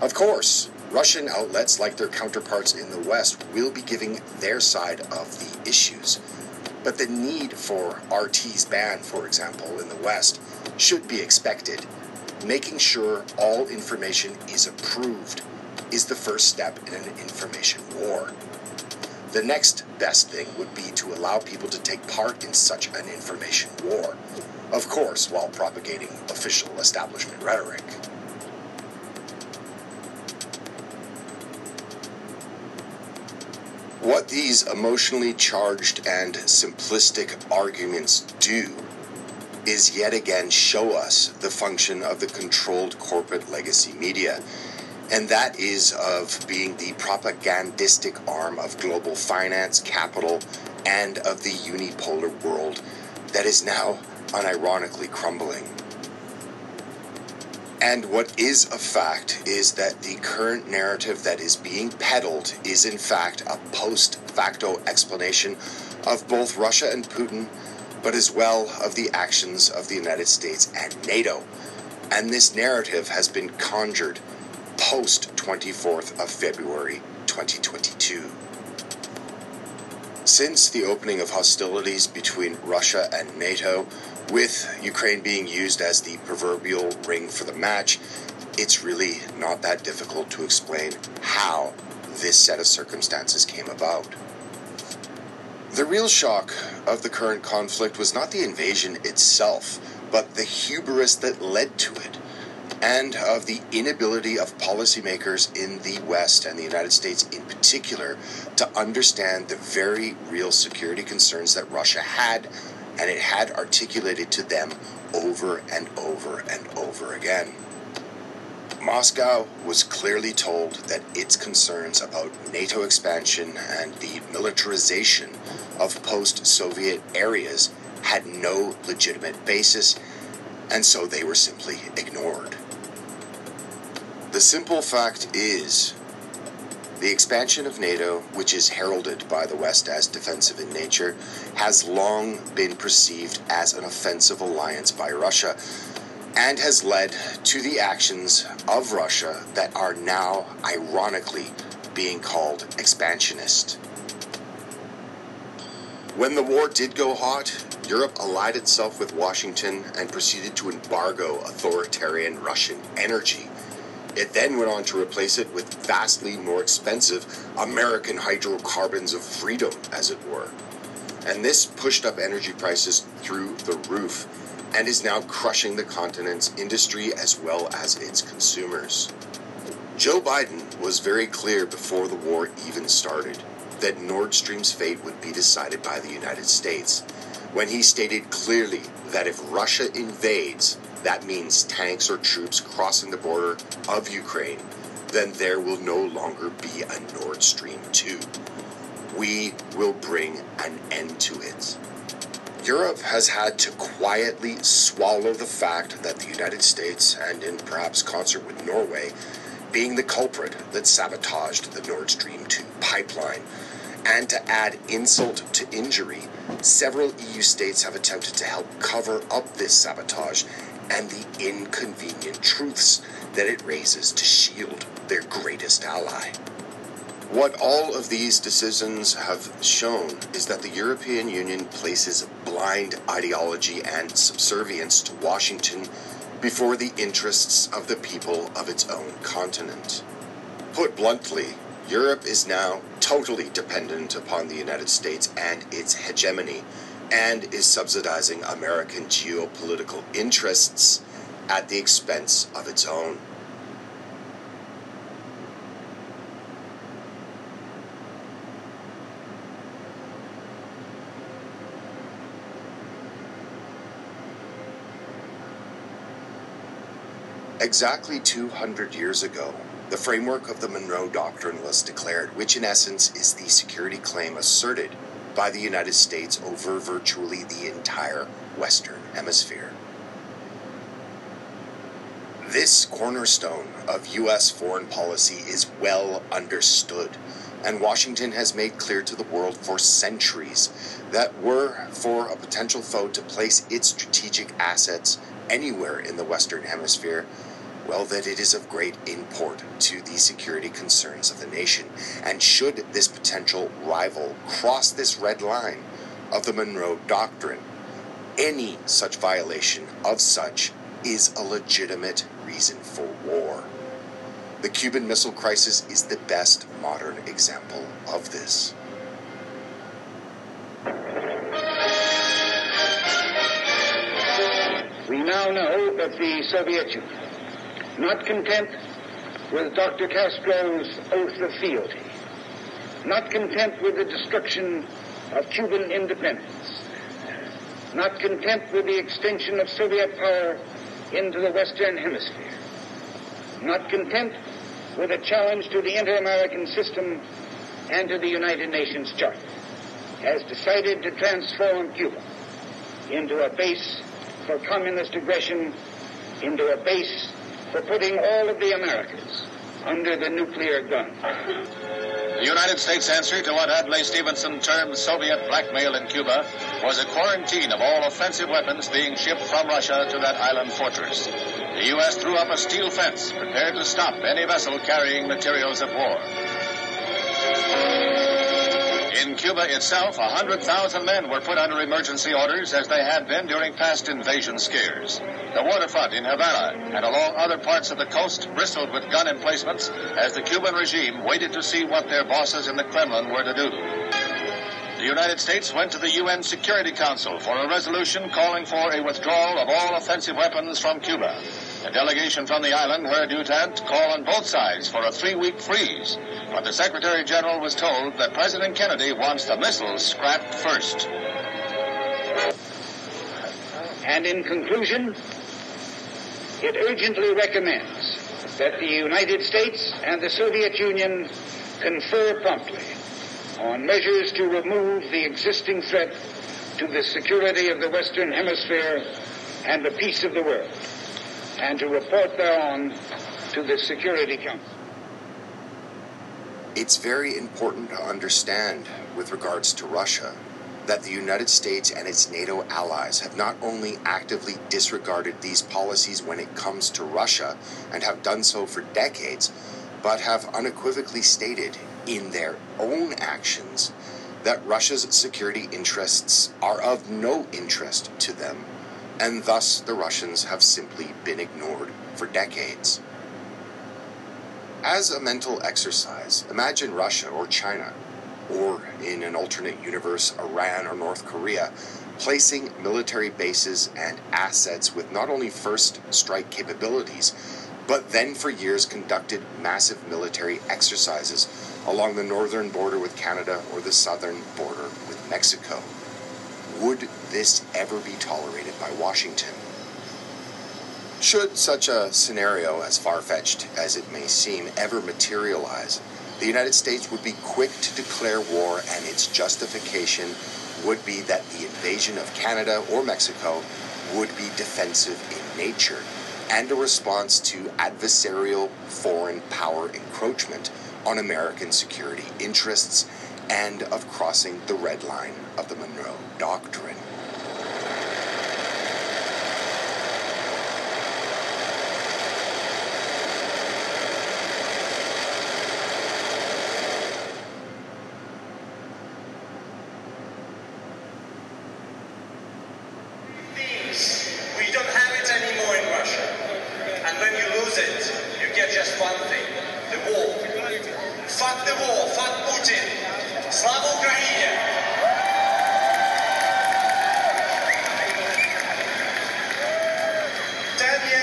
Of course, Russian outlets, like their counterparts in the West, will be giving their side of the issues. But the need for RT's ban, for example, in the West, should be expected. Making sure all information is approved is the first step in an information war. The next best thing would be to allow people to take part in such an information war, of course, while propagating official establishment rhetoric. What these emotionally charged and simplistic arguments do is yet again show us the function of the controlled corporate legacy media, and that is of being the propagandistic arm of global finance, capital, and of the unipolar world that is now unironically crumbling. And what is a fact is that the current narrative that is being peddled is, in fact, a post facto explanation of both Russia and Putin, but as well of the actions of the United States and NATO. And this narrative has been conjured post 24th of February 2022. Since the opening of hostilities between Russia and NATO, with Ukraine being used as the proverbial ring for the match, it's really not that difficult to explain how this set of circumstances came about. The real shock of the current conflict was not the invasion itself, but the hubris that led to it, and of the inability of policymakers in the West and the United States in particular to understand the very real security concerns that Russia had and it had articulated to them over and over and over again. Moscow was clearly told that its concerns about NATO expansion and the militarization of post Soviet areas had no legitimate basis, and so they were simply ignored. The simple fact is the expansion of NATO, which is heralded by the West as defensive in nature, has long been perceived as an offensive alliance by Russia and has led to the actions of Russia that are now, ironically, being called expansionist. When the war did go hot, Europe allied itself with Washington and proceeded to embargo authoritarian Russian energy it then went on to replace it with vastly more expensive American hydrocarbons of freedom, as it were. And this pushed up energy prices through the roof and is now crushing the continent's industry as well as its consumers. Joe Biden was very clear before the war even started that Nord Stream's fate would be decided by the United States when he stated clearly that if Russia invades, that means tanks or troops crossing the border of Ukraine, then there will no longer be a Nord Stream 2. We will bring an end to it. Europe has had to quietly swallow the fact that the United States, and in perhaps concert with Norway, being the culprit that sabotaged the Nord Stream 2 pipeline. And to add insult to injury, several EU states have attempted to help cover up this sabotage and the inconvenient truths that it raises to shield their greatest ally. What all of these decisions have shown is that the European Union places blind ideology and subservience to Washington before the interests of the people of its own continent. Put bluntly, Europe is now totally dependent upon the United States and its hegemony, and is subsidizing American geopolitical interests at the expense of its own. Exactly 200 years ago, the framework of the Monroe Doctrine was declared, which in essence is the security claim asserted by the United States over virtually the entire Western Hemisphere. This cornerstone of U.S. foreign policy is well understood, and Washington has made clear to the world for centuries that were for a potential foe to place its strategic assets anywhere in the Western Hemisphere, well, that it is of great import to the security concerns of the nation. And should this potential rival cross this red line of the Monroe Doctrine, any such violation of such is a legitimate reason for war. The Cuban Missile Crisis is the best modern example of this. We now know that the Soviet Union, not content with Dr. Castro's oath of fealty, not content with the destruction of Cuban independence, not content with the extension of Soviet power into the Western Hemisphere, not content with a challenge to the inter-American system and to the United Nations Charter, has decided to transform Cuba into a base for communist aggression, into a base for putting all of the Americas under the nuclear gun. The United States answer to what Adlai Stevenson termed Soviet blackmail in Cuba was a quarantine of all offensive weapons being shipped from Russia to that island fortress. The U.S. threw up a steel fence prepared to stop any vessel carrying materials of war. In Cuba itself, 100,000 men were put under emergency orders as they had been during past invasion scares. The waterfront in Havana and along other parts of the coast bristled with gun emplacements as the Cuban regime waited to see what their bosses in the Kremlin were to do. The United States went to the UN Security Council for a resolution calling for a withdrawal of all offensive weapons from Cuba. A delegation from the island heard U Thant call on both sides for a three-week freeze, but the Secretary General was told that President Kennedy wants the missiles scrapped first. And in conclusion, it urgently recommends that the United States and the Soviet Union confer promptly on measures to remove the existing threat to the security of the Western Hemisphere and the peace of the world, and to report thereon to the Security Council. It's very important to understand, with regards to Russia, that the United States and its NATO allies have not only actively disregarded these policies when it comes to Russia and have done so for decades, but have unequivocally stated in their own actions that Russia's security interests are of no interest to them, and thus the Russians have simply been ignored for decades. As a mental exercise, imagine Russia or China, or in an alternate universe, Iran or North Korea, placing military bases and assets with not only first strike capabilities, but then for years conducted massive military exercises along the northern border with Canada or the southern border with Mexico. Would this ever be tolerated by Washington? Should such a scenario, as far fetched as it may seem, ever materialize, the United States would be quick to declare war, and its justification would be that the invasion of Canada or Mexico would be defensive in nature and a response to adversarial foreign power encroachment on American security interests and of crossing the red line of the Monroe Doctrine.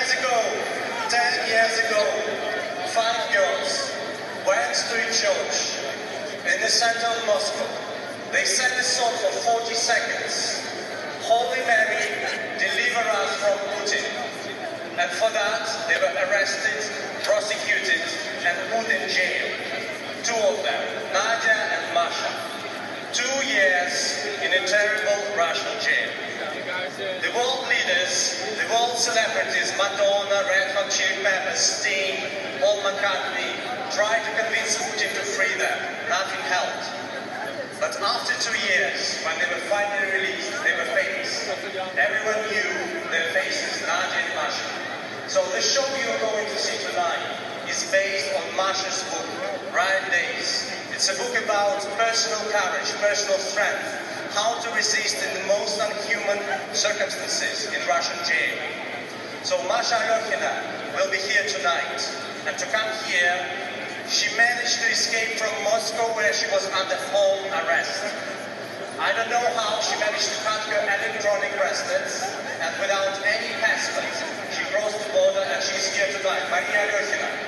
years ago, ten years ago, five girls went to a church in the center of Moscow. They sang a song for 40 seconds. Holy Mary, deliver us from Putin. And for that, they were arrested, prosecuted, and put in jail. Two of them, Nadia and Masha. Two years in a terrible Russian jail. The world leaders, the world celebrities, Madonna, Red Hot Chili Peppers, Sting, Paul McCartney, tried to convince Putin to free them. Nothing helped. But after two years, when they were finally released, they were famous. Everyone knew their faces, Nadia and Masha. So the show you're going to see tonight is based on Masha's book, Riot Days. It's a book about personal courage, personal strength, how to resist in the most unhuman circumstances in Russian jail. So Masha Alyokhina will be here tonight. And to come here, she managed to escape from Moscow where she was under home arrest. I know how she managed to cut her electronic bracelets and without any passport, she crossed the border and she's here tonight. Maria Alyokhina.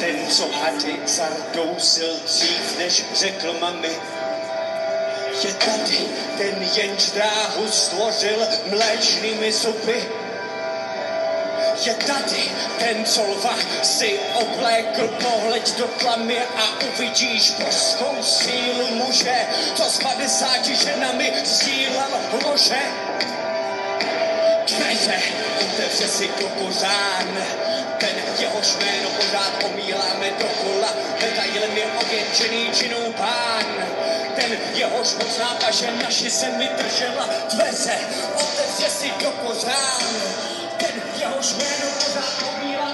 Ten, co chaty zardousil dřív, než řekl mami. Je tady ten, jenž dráhu stvořil mléčnými zuby. Je tady ten, co lva si oblékl pohled do tlamy a uvidíš božskou sílu muže, co s 50 ženami sdílel lože. Dveře, otevře si to kořán, ten jehož jméno pořád omíláme dokola, detailem je ověnčený činů pán. Ten jehož mocná paže naši zemi držela, dveře, otevře si do kořán, ten jehož jméno pořád omíláme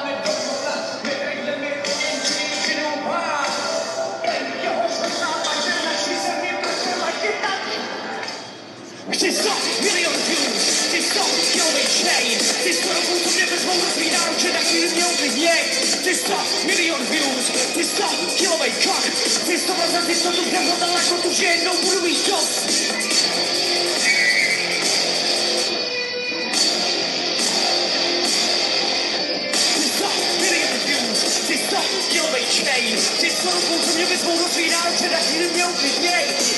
Chcesz co? Milion views Chcesz co? Zdjąłej chain Chcesz skoro butu mnie wezmą da chi tak milionowych jek Chcesz co? Milion views Chcesz co? Kilowej kok Chcesz to razem Chcesz to dupia woda na kotu Zielną bruj dos Chcesz co? Zdjąłej chain Chcesz skoro butu mnie wezmą rozwinęłam Czy tak milionowych jek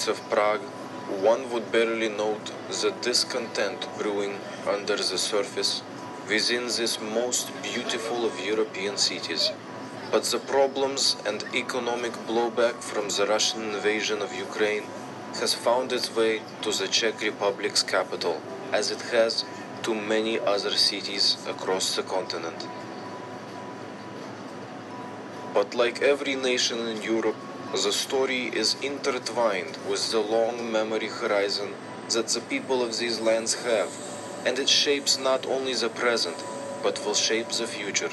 streets of Prague, one would barely note the discontent brewing under the surface within this most beautiful of European cities. But the problems and economic blowback from the Russian invasion of Ukraine has found its way to the Czech Republic's capital, as it has to many other cities across the continent. But like every nation in Europe, the story is intertwined with the long memory horizon that the people of these lands have, and it shapes not only the present, but will shape the future.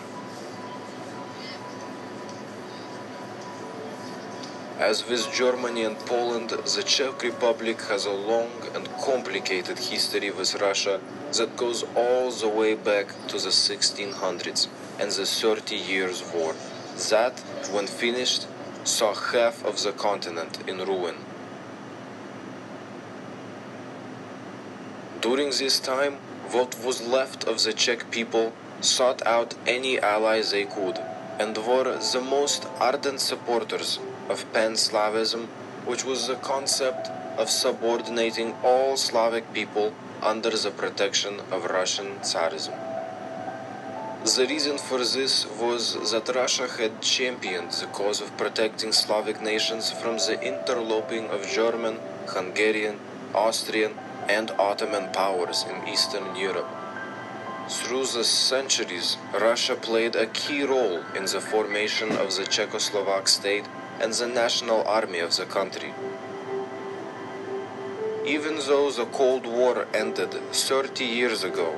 As with Germany and Poland, the Czech Republic has a long and complicated history with Russia that goes all the way back to the 1600s and the Thirty Years' War. That, when finished, saw half of the continent in ruin. During this time, what was left of the Czech people sought out any ally they could, and were the most ardent supporters of Pan-Slavism, which was the concept of subordinating all Slavic people under the protection of Russian Tsarism. The reason for this was that Russia had championed the cause of protecting Slavic nations from the interloping of German, Hungarian, Austrian, and Ottoman powers in Eastern Europe. Through the centuries, Russia played a key role in the formation of the Czechoslovak state and the national army of the country. Even though the Cold War ended 30 years ago,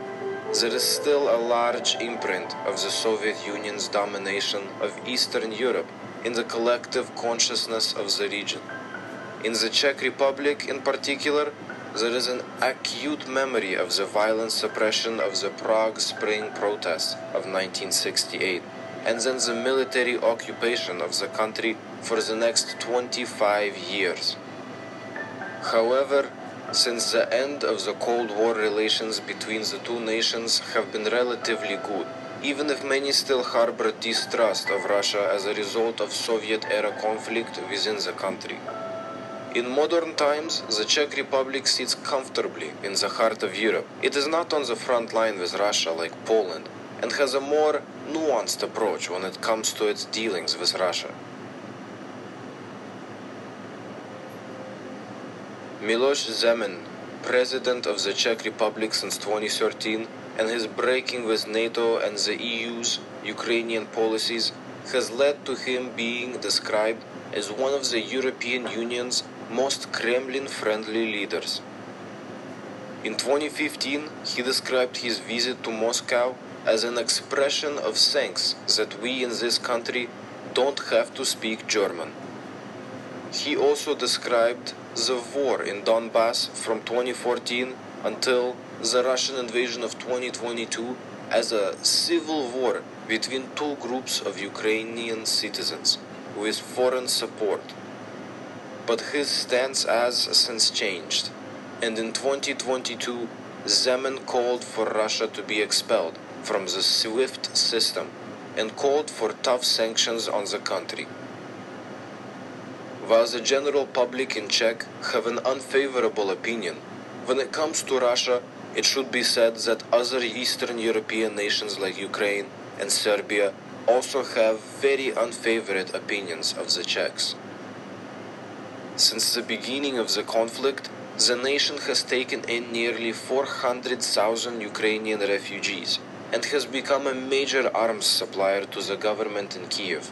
there is still a large imprint of the Soviet Union's domination of Eastern Europe in the collective consciousness of the region. In the Czech Republic, in particular, there is an acute memory of the violent suppression of the Prague Spring protests of 1968 and then the military occupation of the country for the next 25 years. However, since the end of the Cold War, relations between the two nations have been relatively good, even if many still harbor distrust of Russia as a result of Soviet era conflict within the country. In modern times, the Czech Republic sits comfortably in the heart of Europe. It is not on the front line with Russia like Poland and has a more nuanced approach when it comes to its dealings with Russia. Miloš Zeman, president of the Czech Republic since 2013, and his breaking with NATO and the EU's Ukrainian policies has led to him being described as one of the European Union's most Kremlin friendly leaders. In 2015, he described his visit to Moscow as an expression of thanks that we in this country don't have to speak German. He also described the war in Donbass from 2014 until the Russian invasion of 2022 as a civil war between two groups of Ukrainian citizens with foreign support. But his stance has since changed, and in 2022, Zeman called for Russia to be expelled from the SWIFT system and called for tough sanctions on the country. While the general public in Czech have an unfavorable opinion, when it comes to Russia, it should be said that other Eastern European nations like Ukraine and Serbia also have very unfavorable opinions of the Czechs. Since the beginning of the conflict, the nation has taken in nearly 400,000 Ukrainian refugees and has become a major arms supplier to the government in Kiev.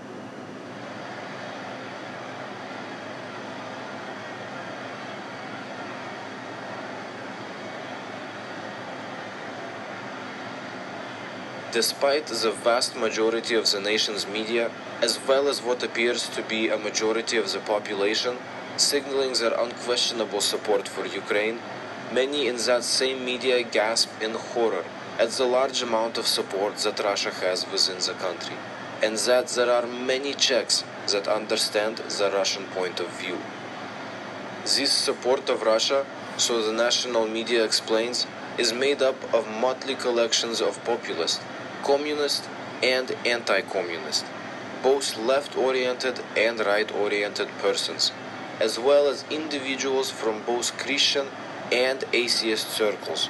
Despite the vast majority of the nation's media, as well as what appears to be a majority of the population, signaling their unquestionable support for Ukraine, many in that same media gasp in horror at the large amount of support that Russia has within the country, and that there are many Czechs that understand the Russian point of view. This support of Russia, so the national media explains, is made up of motley collections of populist, communist, and anti communist, both left oriented and right oriented persons, as well as individuals from both Christian and atheist circles.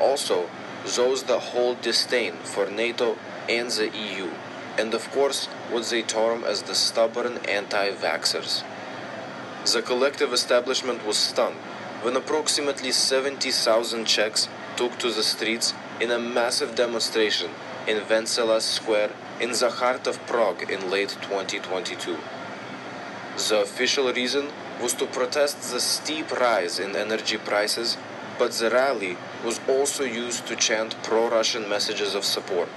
Also, those that hold disdain for NATO and the EU, and of course, what they term as the stubborn anti vaxxers. The collective establishment was stunned when approximately 70,000 Czechs took to the streets in a massive demonstration in Wenceslas Square in the heart of Prague in late 2022. The official reason was to protest the steep rise in energy prices, but the rally was also used to chant pro Russian messages of support.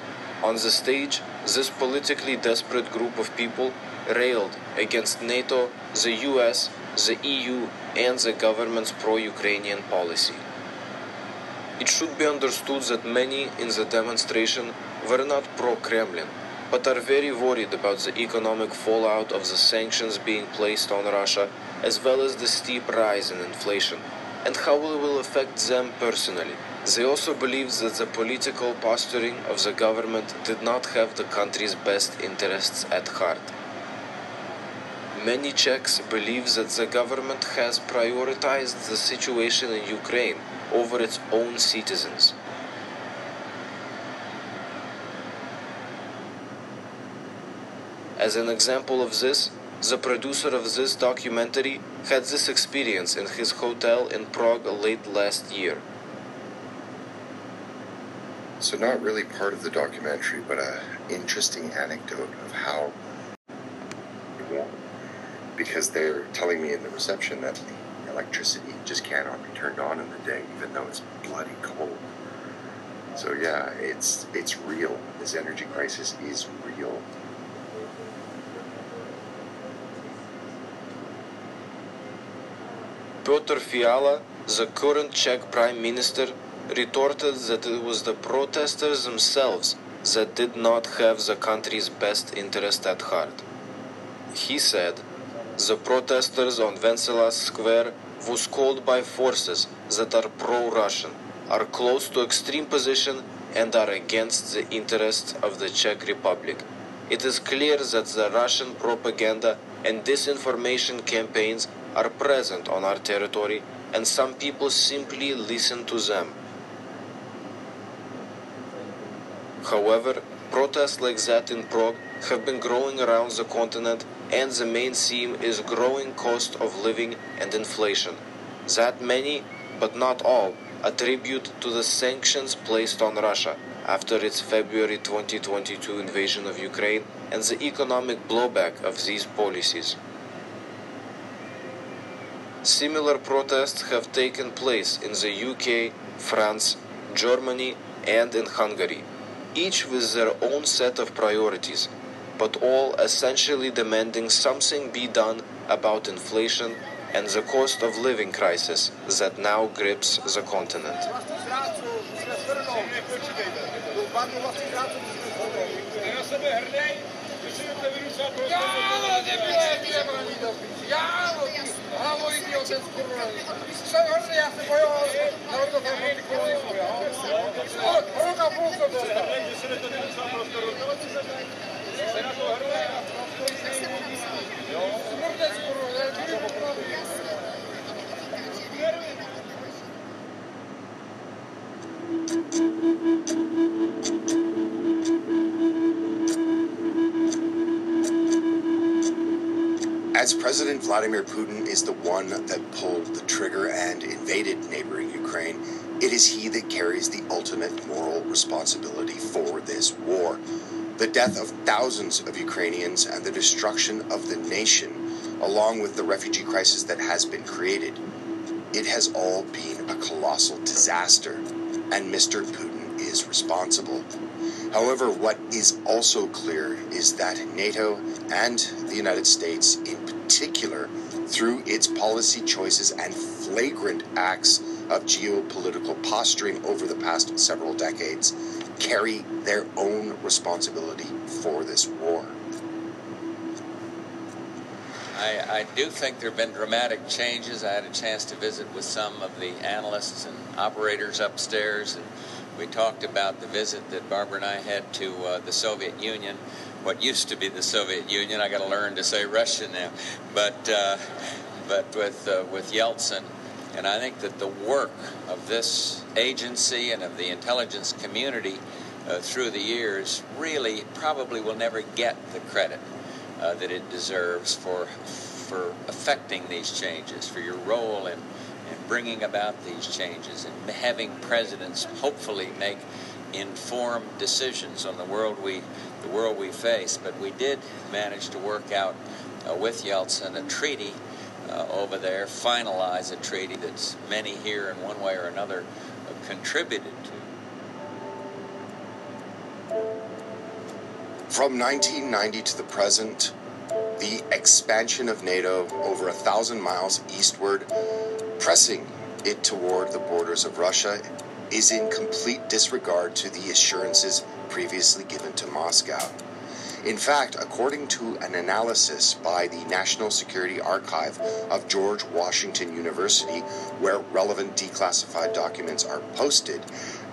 On the stage, this politically desperate group of people railed against NATO, the US, the EU, and the government's pro Ukrainian policy. It should be understood that many in the demonstration were not pro Kremlin, but are very worried about the economic fallout of the sanctions being placed on Russia, as well as the steep rise in inflation, and how it will affect them personally, They also believe that the political posturing of the government did not have the country's best interests at heart. Many Czechs believe that the government has prioritized the situation in Ukraine over its own citizens. As an example of this, the producer of this documentary had this experience in his hotel in Prague late last year. So not really part of the documentary, but an interesting anecdote of how because they're telling me in the reception that the electricity just cannot be turned on in the day, even though it's bloody cold. So yeah, it's it's real. This energy crisis is real. Piotr Fiala, the current Czech Prime Minister, retorted that it was the protesters themselves that did not have the country's best interest at heart. He said, the protesters on Wenceslas Square was called by forces that are pro-Russian, are close to extreme position and are against the interests of the Czech Republic. It is clear that the Russian propaganda and disinformation campaigns are present on our territory and some people simply listen to them. However, protests like that in Prague have been growing around the continent and the main theme is growing cost of living and inflation. That many, but not all, attribute to the sanctions placed on Russia after its February 2022 invasion of Ukraine and the economic blowback of these policies. Similar protests have taken place in the UK, France, Germany, and in Hungary, each with their own set of priorities, but all essentially demanding something be done about inflation and the cost of living crisis that now grips the continent. Jalo nie bilety nie ma widoki! Jalo! A mój idiotę z kurwa! Przeważnie ja sobie boją narodową antykomunizmu, ja? Roka półko dostał! Kurde z kurwa, ja nie wiem, Thank you. As President Vladimir Putin is the one that pulled the trigger and invaded neighboring Ukraine, it is he that carries the ultimate moral responsibility for this war. The death of thousands of Ukrainians and the destruction of the nation, along with the refugee crisis that has been created, it has all been a colossal disaster, and Mr. Putin is responsible. However, what is also clear is that NATO and the United States, in particular, through its policy choices and flagrant acts of geopolitical posturing over the past several decades, carry their own responsibility for this war. I, I, do think there have been dramatic changes. I had a chance to visit with some of the analysts and operators upstairs, and we talked about the visit that Barbara and I had to uh, the Soviet Union, what used to be the Soviet Union. I got to learn to say Russia now, but uh, but with uh, with Yeltsin, and I think that the work of this agency and of the intelligence community uh, through the years really probably will never get the credit uh, that it deserves for for affecting these changes, for your role in bringing about these changes and having presidents hopefully make informed decisions on the world we the world we face. But we did manage to work out uh, with Yeltsin a treaty uh, over there, finalize a treaty that many here in one way or another uh, contributed to. From 1990 to the present, the expansion of NATO over a thousand miles eastward pressing it toward the borders of Russia is in complete disregard to the assurances previously given to Moscow. In fact, according to an analysis by the National Security Archive of George Washington University, where relevant declassified documents are posted,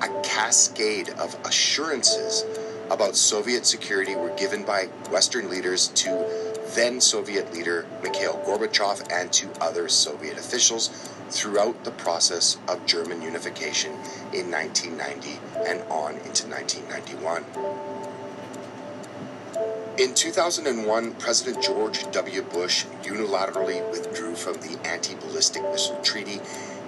a cascade of assurances about Soviet security were given by Western leaders to then Soviet leader Mikhail Gorbachev and to other Soviet officials throughout the process of German unification in 1990 and on into 1991. In 2001, President George W. Bush unilaterally withdrew from the Anti Ballistic Missile Treaty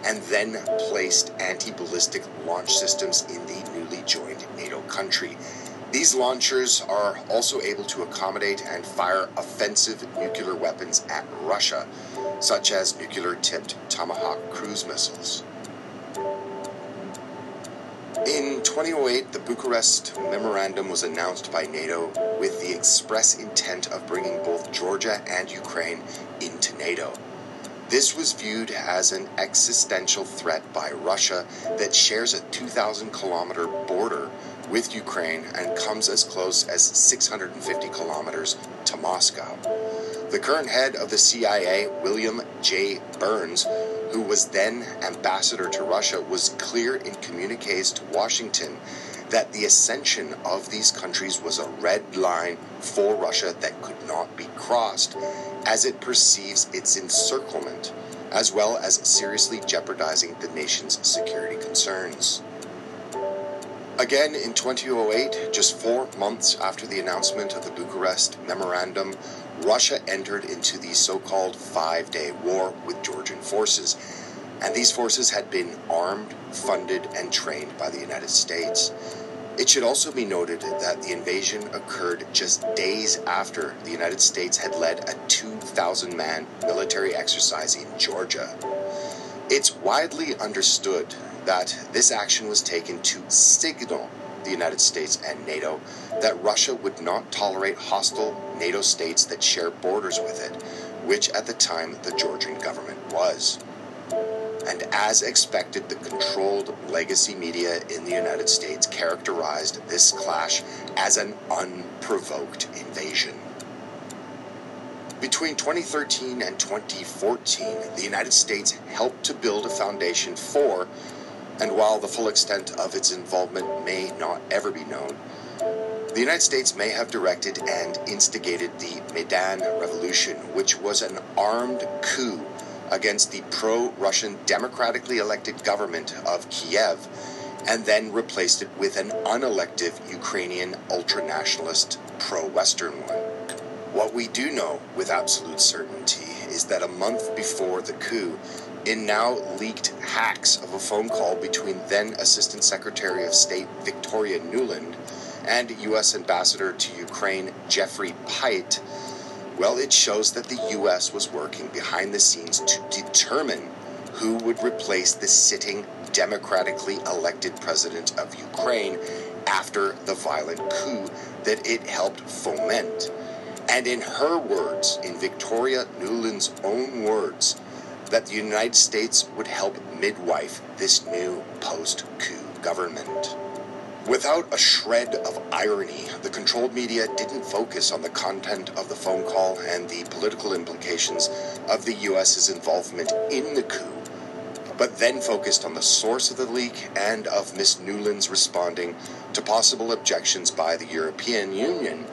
and then placed anti ballistic launch systems in the newly joined NATO country. These launchers are also able to accommodate and fire offensive nuclear weapons at Russia, such as nuclear tipped Tomahawk cruise missiles. In 2008, the Bucharest Memorandum was announced by NATO with the express intent of bringing both Georgia and Ukraine into NATO. This was viewed as an existential threat by Russia that shares a 2,000 kilometer border with Ukraine and comes as close as 650 kilometers to Moscow. The current head of the CIA, William J. Burns, who was then ambassador to Russia, was clear in communiques to Washington that the ascension of these countries was a red line for Russia that could not be crossed, as it perceives its encirclement, as well as seriously jeopardizing the nation's security concerns. Again, in 2008, just four months after the announcement of the Bucharest Memorandum, Russia entered into the so called Five Day War with Georgian forces. And these forces had been armed, funded, and trained by the United States. It should also be noted that the invasion occurred just days after the United States had led a 2,000 man military exercise in Georgia. It's widely understood that this action was taken to signal the United States and NATO that Russia would not tolerate hostile NATO states that share borders with it, which at the time the Georgian government was. And as expected, the controlled legacy media in the United States characterized this clash as an unprovoked invasion. Between 2013 and 2014, the United States helped to build a foundation for and while the full extent of its involvement may not ever be known, the United States may have directed and instigated the Maidan Revolution, which was an armed coup against the pro Russian democratically elected government of Kiev, and then replaced it with an unelected Ukrainian ultra nationalist pro Western one. What we do know with absolute certainty is that a month before the coup, in now leaked hacks of a phone call between then Assistant Secretary of State Victoria Nuland and U.S. Ambassador to Ukraine Jeffrey Pyatt, well, it shows that the U.S. was working behind the scenes to determine who would replace the sitting democratically elected president of Ukraine after the violent coup that it helped foment. And in her words, in Victoria Nuland's own words, that the United States would help midwife this new post coup government. Without a shred of irony, the controlled media didn't focus on the content of the phone call and the political implications of the US's involvement in the coup, but then focused on the source of the leak and of Miss Nuland's responding to possible objections by the European Union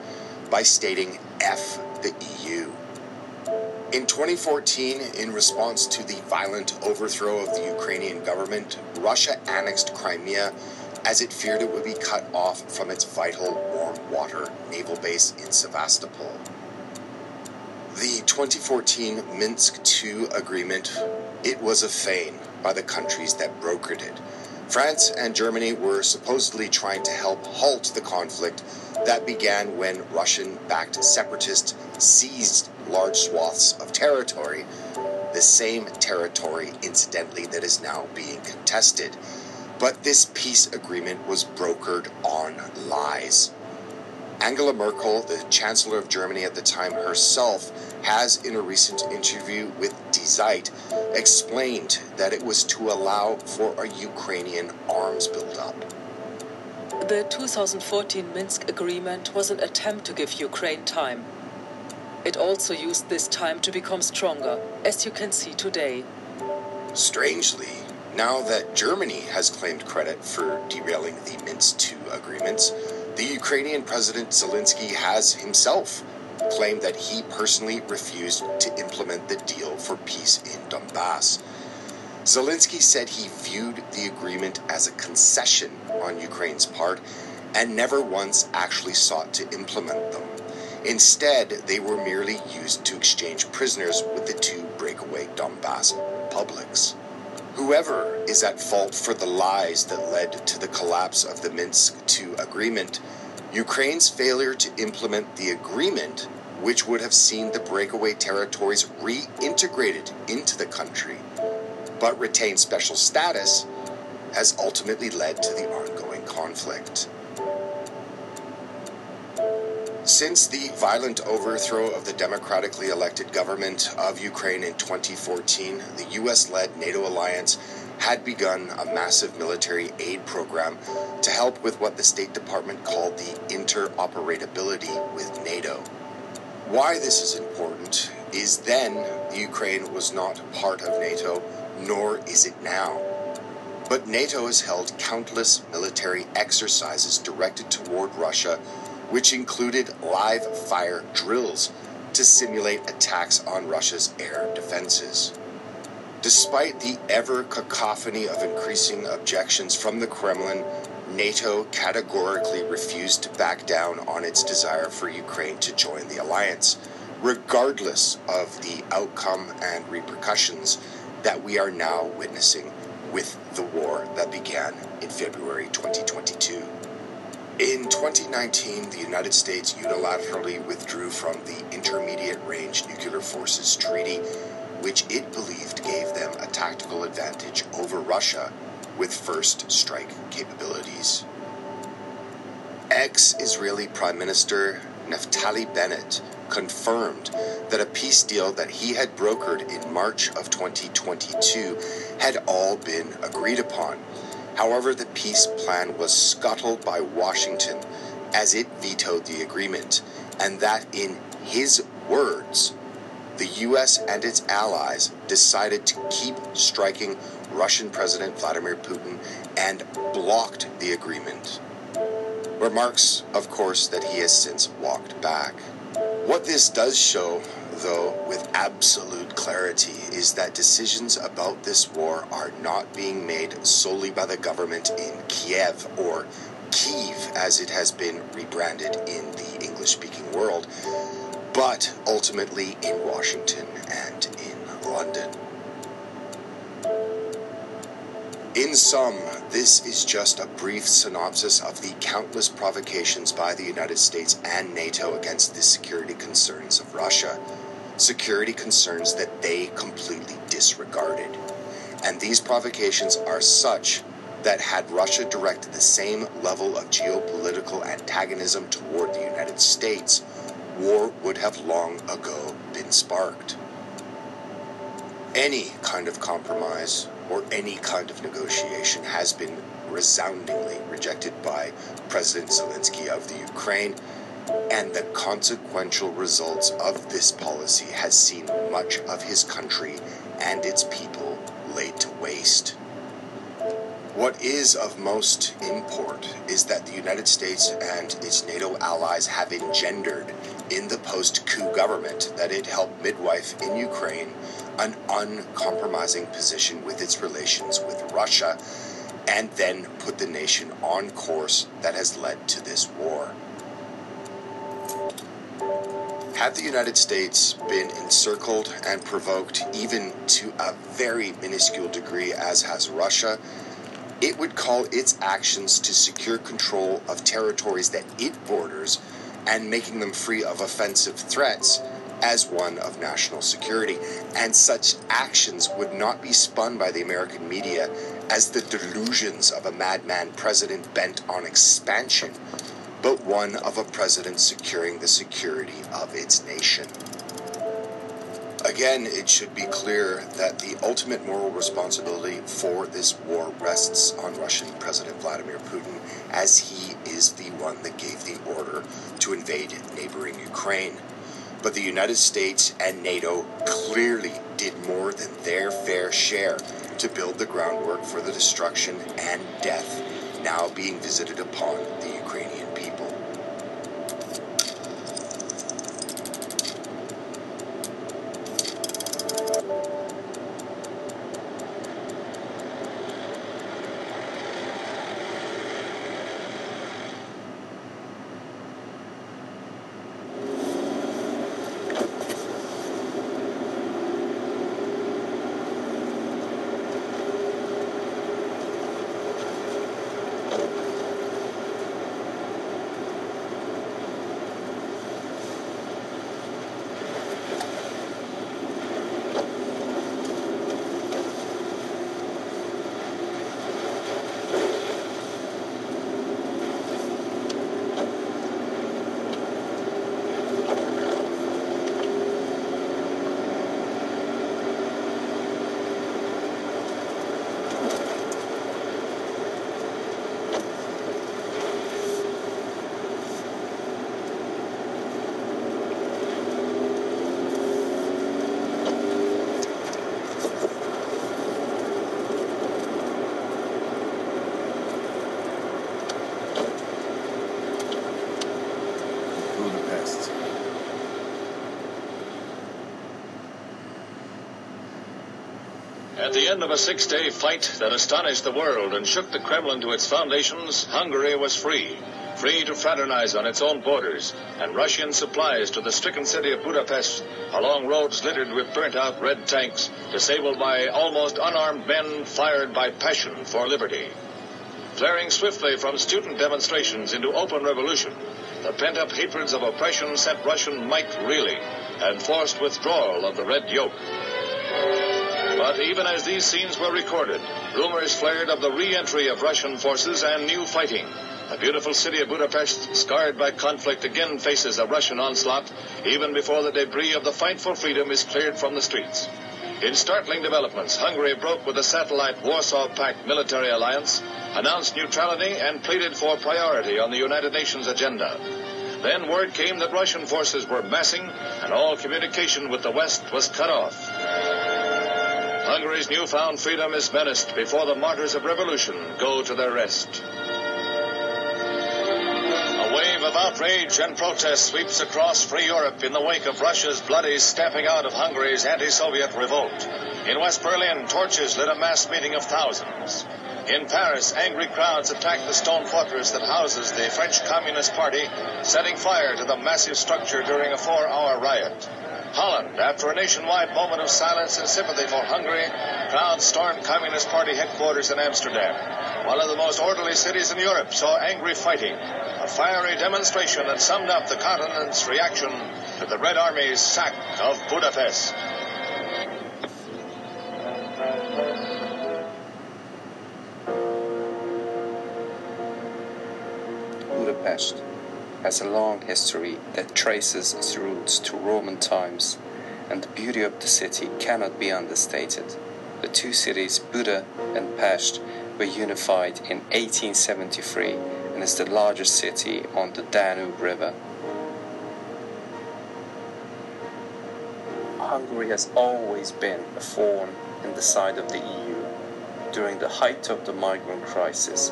by stating F the EU. In 2014, in response to the violent overthrow of the Ukrainian government, Russia annexed Crimea as it feared it would be cut off from its vital warm water naval base in Sevastopol. The 2014 Minsk II agreement, it was a feign by the countries that brokered it. France and Germany were supposedly trying to help halt the conflict that began when Russian backed separatists seized large swaths of territory, the same territory, incidentally, that is now being contested. But this peace agreement was brokered on lies. Angela Merkel, the Chancellor of Germany at the time herself, has in a recent interview with Die Zeit explained that it was to allow for a Ukrainian arms buildup. The 2014 Minsk agreement was an attempt to give Ukraine time. It also used this time to become stronger, as you can see today. Strangely, now that Germany has claimed credit for derailing the Minsk II agreements, the Ukrainian President Zelensky has himself claimed that he personally refused to implement the deal for peace in Donbass. Zelensky said he viewed the agreement as a concession on Ukraine's part and never once actually sought to implement them. Instead, they were merely used to exchange prisoners with the two breakaway Donbass republics. Whoever is at fault for the lies that led to the collapse of the Minsk II agreement, Ukraine's failure to implement the agreement, which would have seen the breakaway territories reintegrated into the country, but retain special status, has ultimately led to the ongoing conflict. Since the violent overthrow of the democratically elected government of Ukraine in 2014, the US led NATO alliance had begun a massive military aid program to help with what the State Department called the interoperability with NATO. Why this is important is then Ukraine was not part of NATO, nor is it now. But NATO has held countless military exercises directed toward Russia which included live fire drills to simulate attacks on Russia's air defenses. Despite the ever cacophony of increasing objections from the Kremlin, NATO categorically refused to back down on its desire for Ukraine to join the alliance, regardless of the outcome and repercussions that we are now witnessing with the war that began in February 2022. In 2019, the United States unilaterally withdrew from the Intermediate Range Nuclear Forces Treaty, which it believed gave them a tactical advantage over Russia with first strike capabilities. Ex Israeli Prime Minister Naftali Bennett confirmed that a peace deal that he had brokered in March of 2022 had all been agreed upon However, the peace plan was scuttled by Washington as it vetoed the agreement, and that, in his words, the U.S. and its allies decided to keep striking Russian President Vladimir Putin and blocked the agreement. Remarks, of course, that he has since walked back. What this does show though, with absolute clarity, is that decisions about this war are not being made solely by the government in Kiev or Kiev, as it has been rebranded in the English speaking world, but ultimately in Washington and in London. In sum, this is just a brief synopsis of the countless provocations by the United States and NATO against the security concerns of Russia security concerns that they completely disregarded. And these provocations are such that had Russia directed the same level of geopolitical antagonism toward the United States, war would have long ago been sparked. Any kind of compromise or any kind of negotiation has been resoundingly rejected by President Zelensky of the Ukraine and the consequential results of this policy has seen much of his country and its people laid to waste. What is of most import is that the United States and its NATO allies have engendered in the post coup government that it helped midwife in Ukraine an uncompromising position with its relations with Russia and then put the nation on course that has led to this war. Had the United States been encircled and provoked even to a very minuscule degree, as has Russia, it would call its actions to secure control of territories that it borders and making them free of offensive threats as one of national security. And such actions would not be spun by the American media as the delusions of a madman president bent on expansion but one of a president securing the security of its nation. Again, it should be clear that the ultimate moral responsibility for this war rests on Russian President Vladimir Putin, as he is the one that gave the order to invade neighboring Ukraine. But the United States and NATO clearly did more than their fair share to build the groundwork for the destruction and death now being visited upon the Ukrainian people. Budapest. At the end of a six day fight that astonished the world and shook the Kremlin to its foundations, Hungary was free. Free to fraternize on its own borders, and Russian supplies to the stricken city of Budapest along roads littered with burnt out red tanks, disabled by almost unarmed men fired by passion for liberty. Flaring swiftly from student demonstrations into open revolution, the pent up hatreds of oppression sent Russian might reeling and forced withdrawal of the red yoke. But even as these scenes were recorded, rumors flared of the re-entry of Russian forces and new fighting. The beautiful city of Budapest, scarred by conflict, again faces a Russian onslaught, even before the debris of the fight for freedom is cleared from the streets. In startling developments, Hungary broke with the satellite Warsaw Pact military alliance, announced neutrality, and pleaded for priority on the United Nations agenda. Then word came that Russian forces were massing, and all communication with the West was cut off. Hungary's newfound freedom is menaced before the martyrs of revolution go to their rest. A wave of outrage and protest sweeps across free Europe in the wake of Russia's bloody stamping out of Hungary's anti-Soviet revolt. In West Berlin, torches lit a mass meeting of thousands. In Paris, angry crowds attacked the stone fortress that houses the French Communist Party, setting fire to the massive structure during a four-hour riot. Holland, after a nationwide moment of silence and sympathy for Hungary, crowds stormed Communist Party headquarters in Amsterdam. One of the most orderly cities in Europe saw angry fighting, a fiery demonstration that summed up the continent's reaction to the Red Army's sack of Budapest. Budapest has a long history that traces its roots to Roman times, and the beauty of the city cannot be understated. The two cities, Buda and Pest, were unified in 1873 and is the largest city on the Danube River. Hungary has always been a thorn in the side of the EU. During the height of the migrant crisis,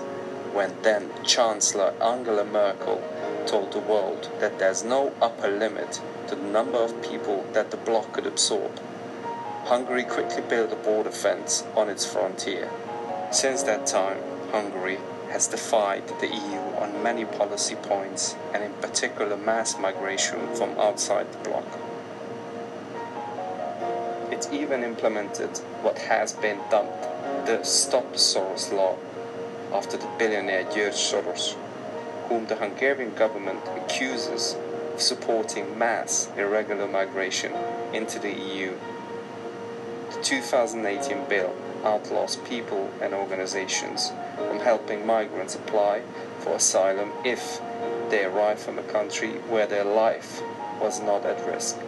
when then Chancellor Angela Merkel told the world that there's no upper limit to the number of people that the bloc could absorb. Hungary quickly built a border fence on its frontier. Since that time, Hungary has defied the EU on many policy points and in particular mass migration from outside the bloc. It even implemented what has been dubbed the Stop Soros law after the billionaire George Soros, whom the Hungarian government accuses of supporting mass irregular migration into the EU. The 2018 bill outlaws people and organizations from helping migrants apply for asylum if they arrive from a country where their life was not at risk.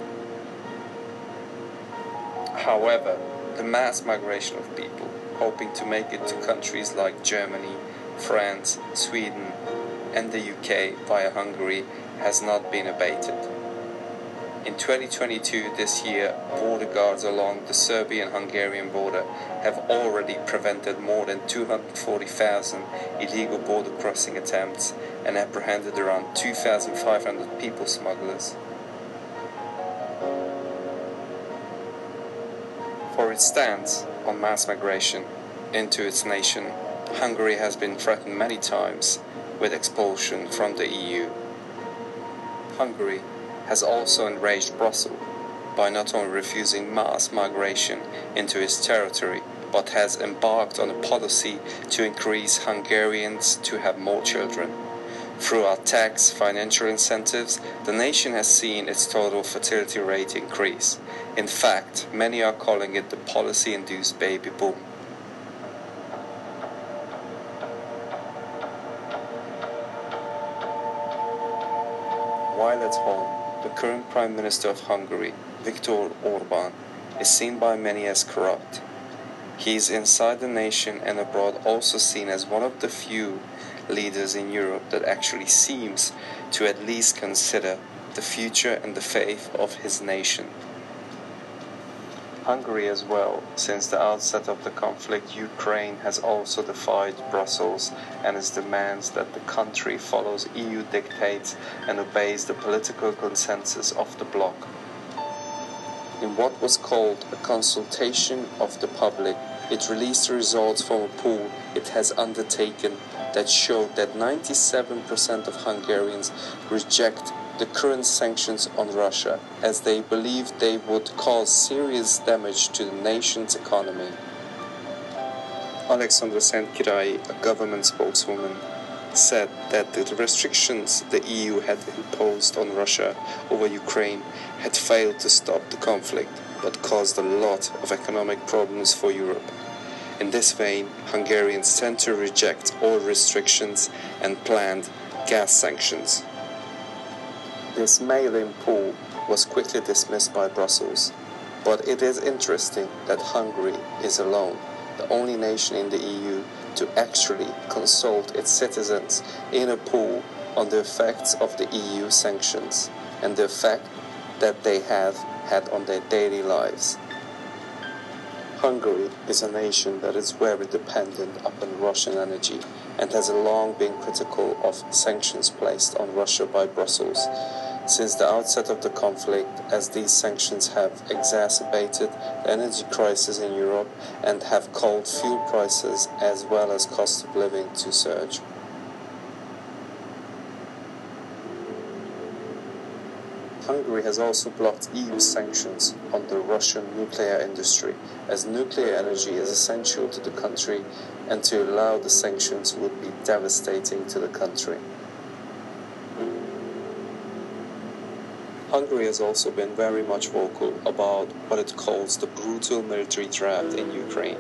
However, the mass migration of people hoping to make it to countries like Germany, France, Sweden, and the UK via Hungary has not been abated. In 2022, this year, border guards along the Serbian Hungarian border have already prevented more than 240,000 illegal border crossing attempts and apprehended around 2,500 people smugglers. For its stance on mass migration into its nation, Hungary has been threatened many times with expulsion from the EU. Hungary has also enraged Brussels by not only refusing mass migration into its territory, but has embarked on a policy to increase Hungarians to have more children. Through our tax financial incentives, the nation has seen its total fertility rate increase. In fact, many are calling it the policy induced baby boom. While at home, the current Prime Minister of Hungary, Viktor Orban, is seen by many as corrupt. He is inside the nation and abroad also seen as one of the few leaders in Europe that actually seems to at least consider the future and the faith of his nation. Hungary as well, since the outset of the conflict, Ukraine has also defied Brussels and its demands that the country follows EU dictates and obeys the political consensus of the bloc. In what was called a consultation of the public, it released the results from a poll it has undertaken that showed that 97% of Hungarians reject the current sanctions on Russia as they believe they would cause serious damage to the nation's economy. Alexandra Szentkirályi, a government spokeswoman, said that the restrictions the EU had imposed on Russia over Ukraine had failed to stop the conflict but caused a lot of economic problems for Europe. In this vein, Hungarians tend to reject all restrictions and planned gas sanctions. This mail-in pool was quickly dismissed by Brussels, but it is interesting that Hungary is alone, the only nation in the EU to actually consult its citizens in a pool on the effects of the EU sanctions and the effect that they have had on their daily lives. Hungary is a nation that is very dependent upon Russian energy and has long been critical of sanctions placed on Russia by Brussels since the outset of the conflict, as these sanctions have exacerbated the energy crisis in Europe and have caused fuel prices as well as cost of living to surge. Hungary has also blocked EU sanctions on the Russian nuclear industry, as nuclear energy is essential to the country, and to allow the sanctions would be devastating to the country. Hungary has also been very much vocal about what it calls the brutal military draft in Ukraine,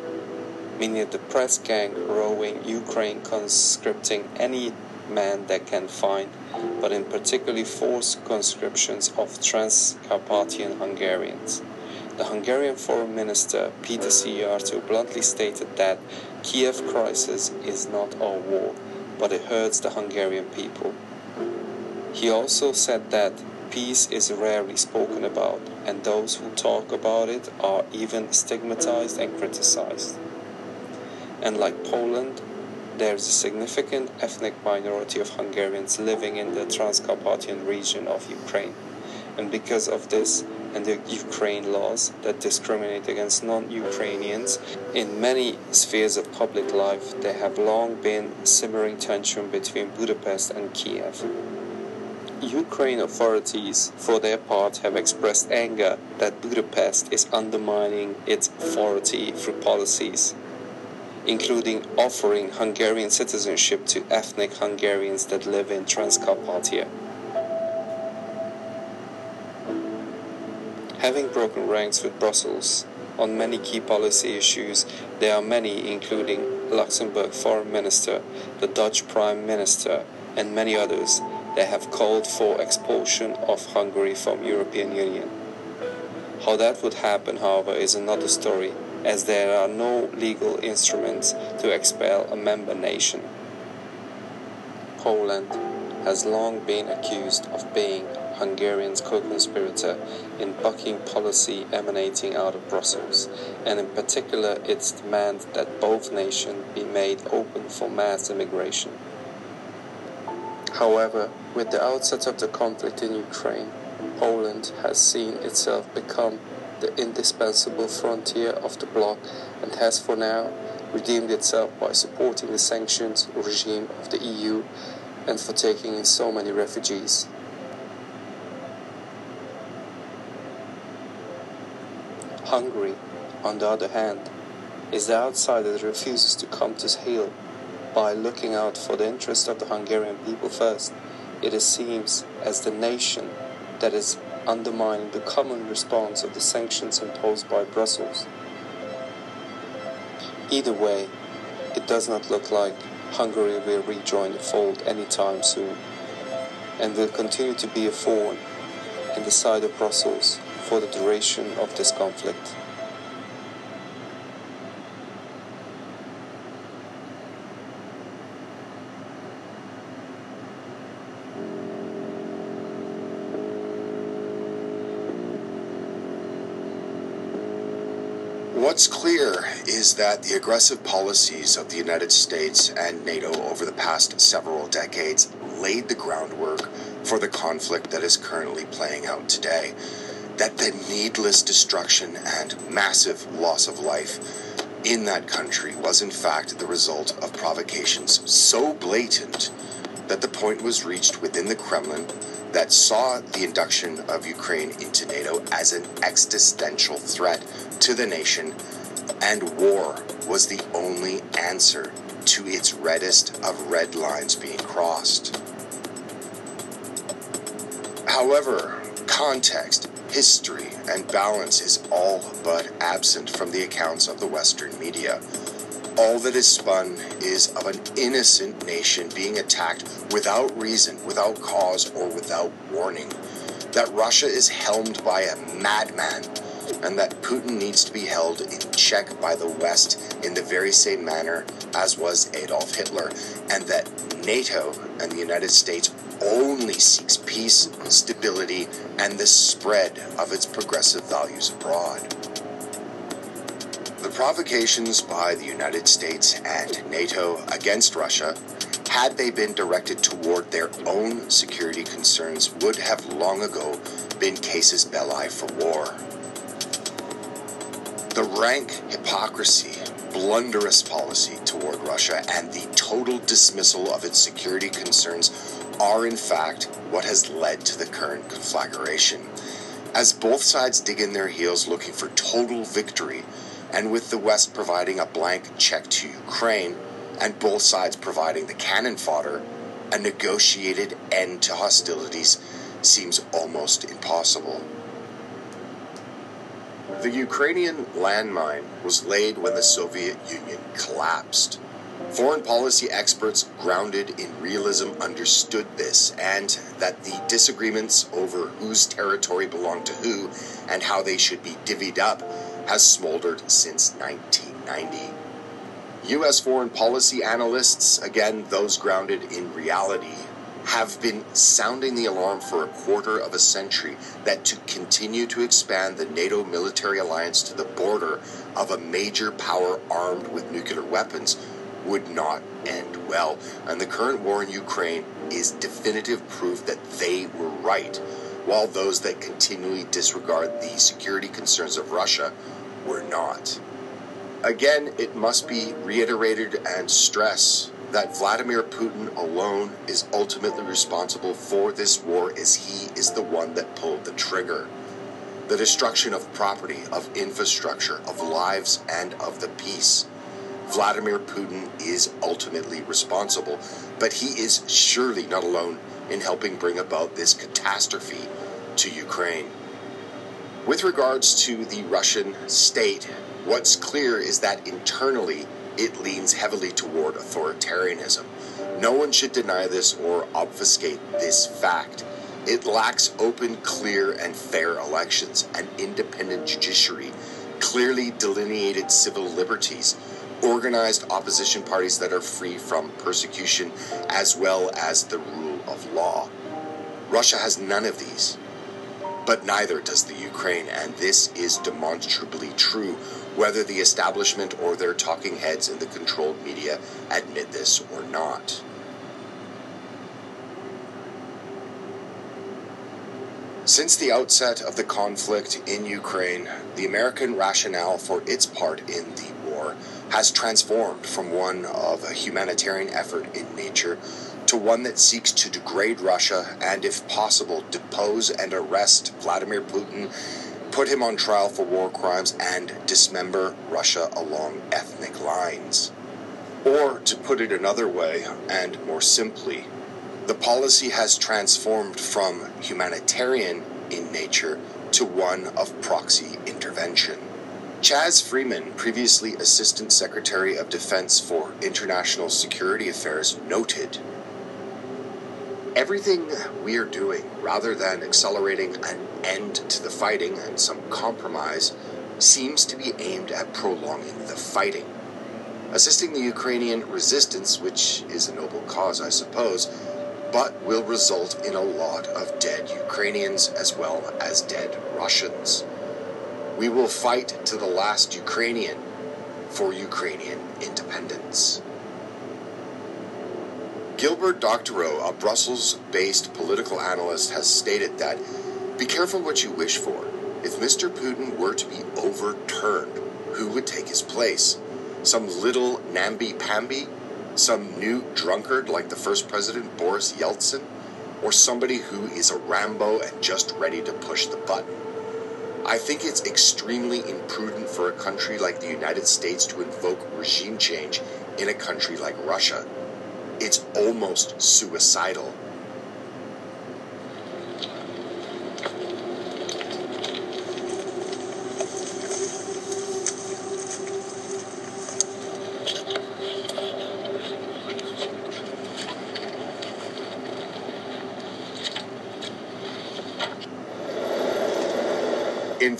meaning the press gang rowing Ukraine conscripting any man they can find, but in particularly forced conscriptions of Transcarpathian Hungarians. The Hungarian Foreign Minister Peter Szijjártó bluntly stated that Kiev crisis is not our war, but it hurts the Hungarian people. He also said that peace is rarely spoken about, and those who talk about it are even stigmatized and criticized. And like Poland, there is a significant ethnic minority of Hungarians living in the Transcarpathian region of Ukraine. And because of this, and the Ukraine laws that discriminate against non Ukrainians in many spheres of public life, there have long been simmering tension between Budapest and Kiev. Ukraine authorities, for their part, have expressed anger that Budapest is undermining its authority through policies, including offering Hungarian citizenship to ethnic Hungarians that live in Transcarpathia. Having broken ranks with Brussels on many key policy issues, there are many, including Luxembourg Foreign Minister, the Dutch Prime Minister, and many others, that have called for expulsion of Hungary from European Union. How that would happen, however, is another story, as there are no legal instruments to expel a member nation. Poland has long been accused of being Hungarian's co-conspirator in bucking policy emanating out of Brussels, and in particular its demand that both nations be made open for mass immigration. However, with the outset of the conflict in Ukraine, Poland has seen itself become the indispensable frontier of the bloc and has for now redeemed itself by supporting the sanctions regime of the EU and for taking in so many refugees. Hungary, on the other hand, is the outsider that refuses to come to heel by looking out for the interest of the Hungarian people first. It seems as the nation that is undermining the common response of the sanctions imposed by Brussels. Either way, it does not look like Hungary will rejoin the fold anytime soon and will continue to be a thorn in the side of Brussels for the duration of this conflict. What's clear is that the aggressive policies of the United States and NATO over the past several decades laid the groundwork for the conflict that is currently playing out today. That the needless destruction and massive loss of life in that country was in fact the result of provocations so blatant that the point was reached within the Kremlin that saw the induction of Ukraine into NATO as an existential threat to the nation, and war was the only answer to its reddest of red lines being crossed. However, context, history, and balance is all but absent from the accounts of the Western media. All that is spun is of an innocent nation being attacked without reason, without cause, or without warning. That Russia is helmed by a madman and that Putin needs to be held in check by the West in the very same manner as was Adolf Hitler, and that NATO and the United States only seeks peace, stability, and the spread of its progressive values abroad. The provocations by the United States and NATO against Russia, had they been directed toward their own security concerns, would have long ago been casus belli for war. The rank hypocrisy, blunderous policy toward Russia, and the total dismissal of its security concerns are, in fact, what has led to the current conflagration. As both sides dig in their heels looking for total victory, and with the West providing a blank check to Ukraine, and both sides providing the cannon fodder, a negotiated end to hostilities seems almost impossible. The Ukrainian landmine was laid when the Soviet Union collapsed. Foreign policy experts grounded in realism understood this and that the disagreements over whose territory belonged to who and how they should be divvied up has smoldered since 1990. U.S. foreign policy analysts, again those grounded in reality, have been sounding the alarm for a quarter of a century that to continue to expand the NATO military alliance to the border of a major power armed with nuclear weapons would not end well. And the current war in Ukraine is definitive proof that they were right, while those that continually disregard the security concerns of Russia were not. Again, it must be reiterated and stressed that Vladimir Putin alone is ultimately responsible for this war as he is the one that pulled the trigger. The destruction of property, of infrastructure, of lives, and of the peace. Vladimir Putin is ultimately responsible, but he is surely not alone in helping bring about this catastrophe to Ukraine. With regards to the Russian state, what's clear is that internally it leans heavily toward authoritarianism. No one should deny this or obfuscate this fact. It lacks open, clear, and fair elections, an independent judiciary, clearly delineated civil liberties, organized opposition parties that are free from persecution, as well as the rule of law. Russia has none of these. But neither does the Ukraine, and this is demonstrably true, whether the establishment or their talking heads in the controlled media admit this or not. Since the outset of the conflict in Ukraine, the American rationale for its part in the war has transformed from one of a humanitarian effort in nature to one that seeks to degrade Russia and, if possible, depose and arrest Vladimir Putin, put him on trial for war crimes, and dismember Russia along ethnic lines. Or, to put it another way, and more simply, the policy has transformed from humanitarian in nature to one of proxy intervention. Chas Freeman, previously Assistant Secretary of Defense for International Security Affairs, noted Everything we are doing, rather than accelerating an end to the fighting and some compromise, seems to be aimed at prolonging the fighting. Assisting the Ukrainian resistance, which is a noble cause, I suppose, but will result in a lot of dead Ukrainians as well as dead Russians. We will fight to the last Ukrainian for Ukrainian independence. Gilbert Doctorow, a Brussels based political analyst, has stated that be careful what you wish for. If Mr. Putin were to be overturned, who would take his place? Some little namby pamby? Some new drunkard like the first president, Boris Yeltsin? Or somebody who is a Rambo and just ready to push the button? I think it's extremely imprudent for a country like the United States to invoke regime change in a country like Russia it's almost suicidal.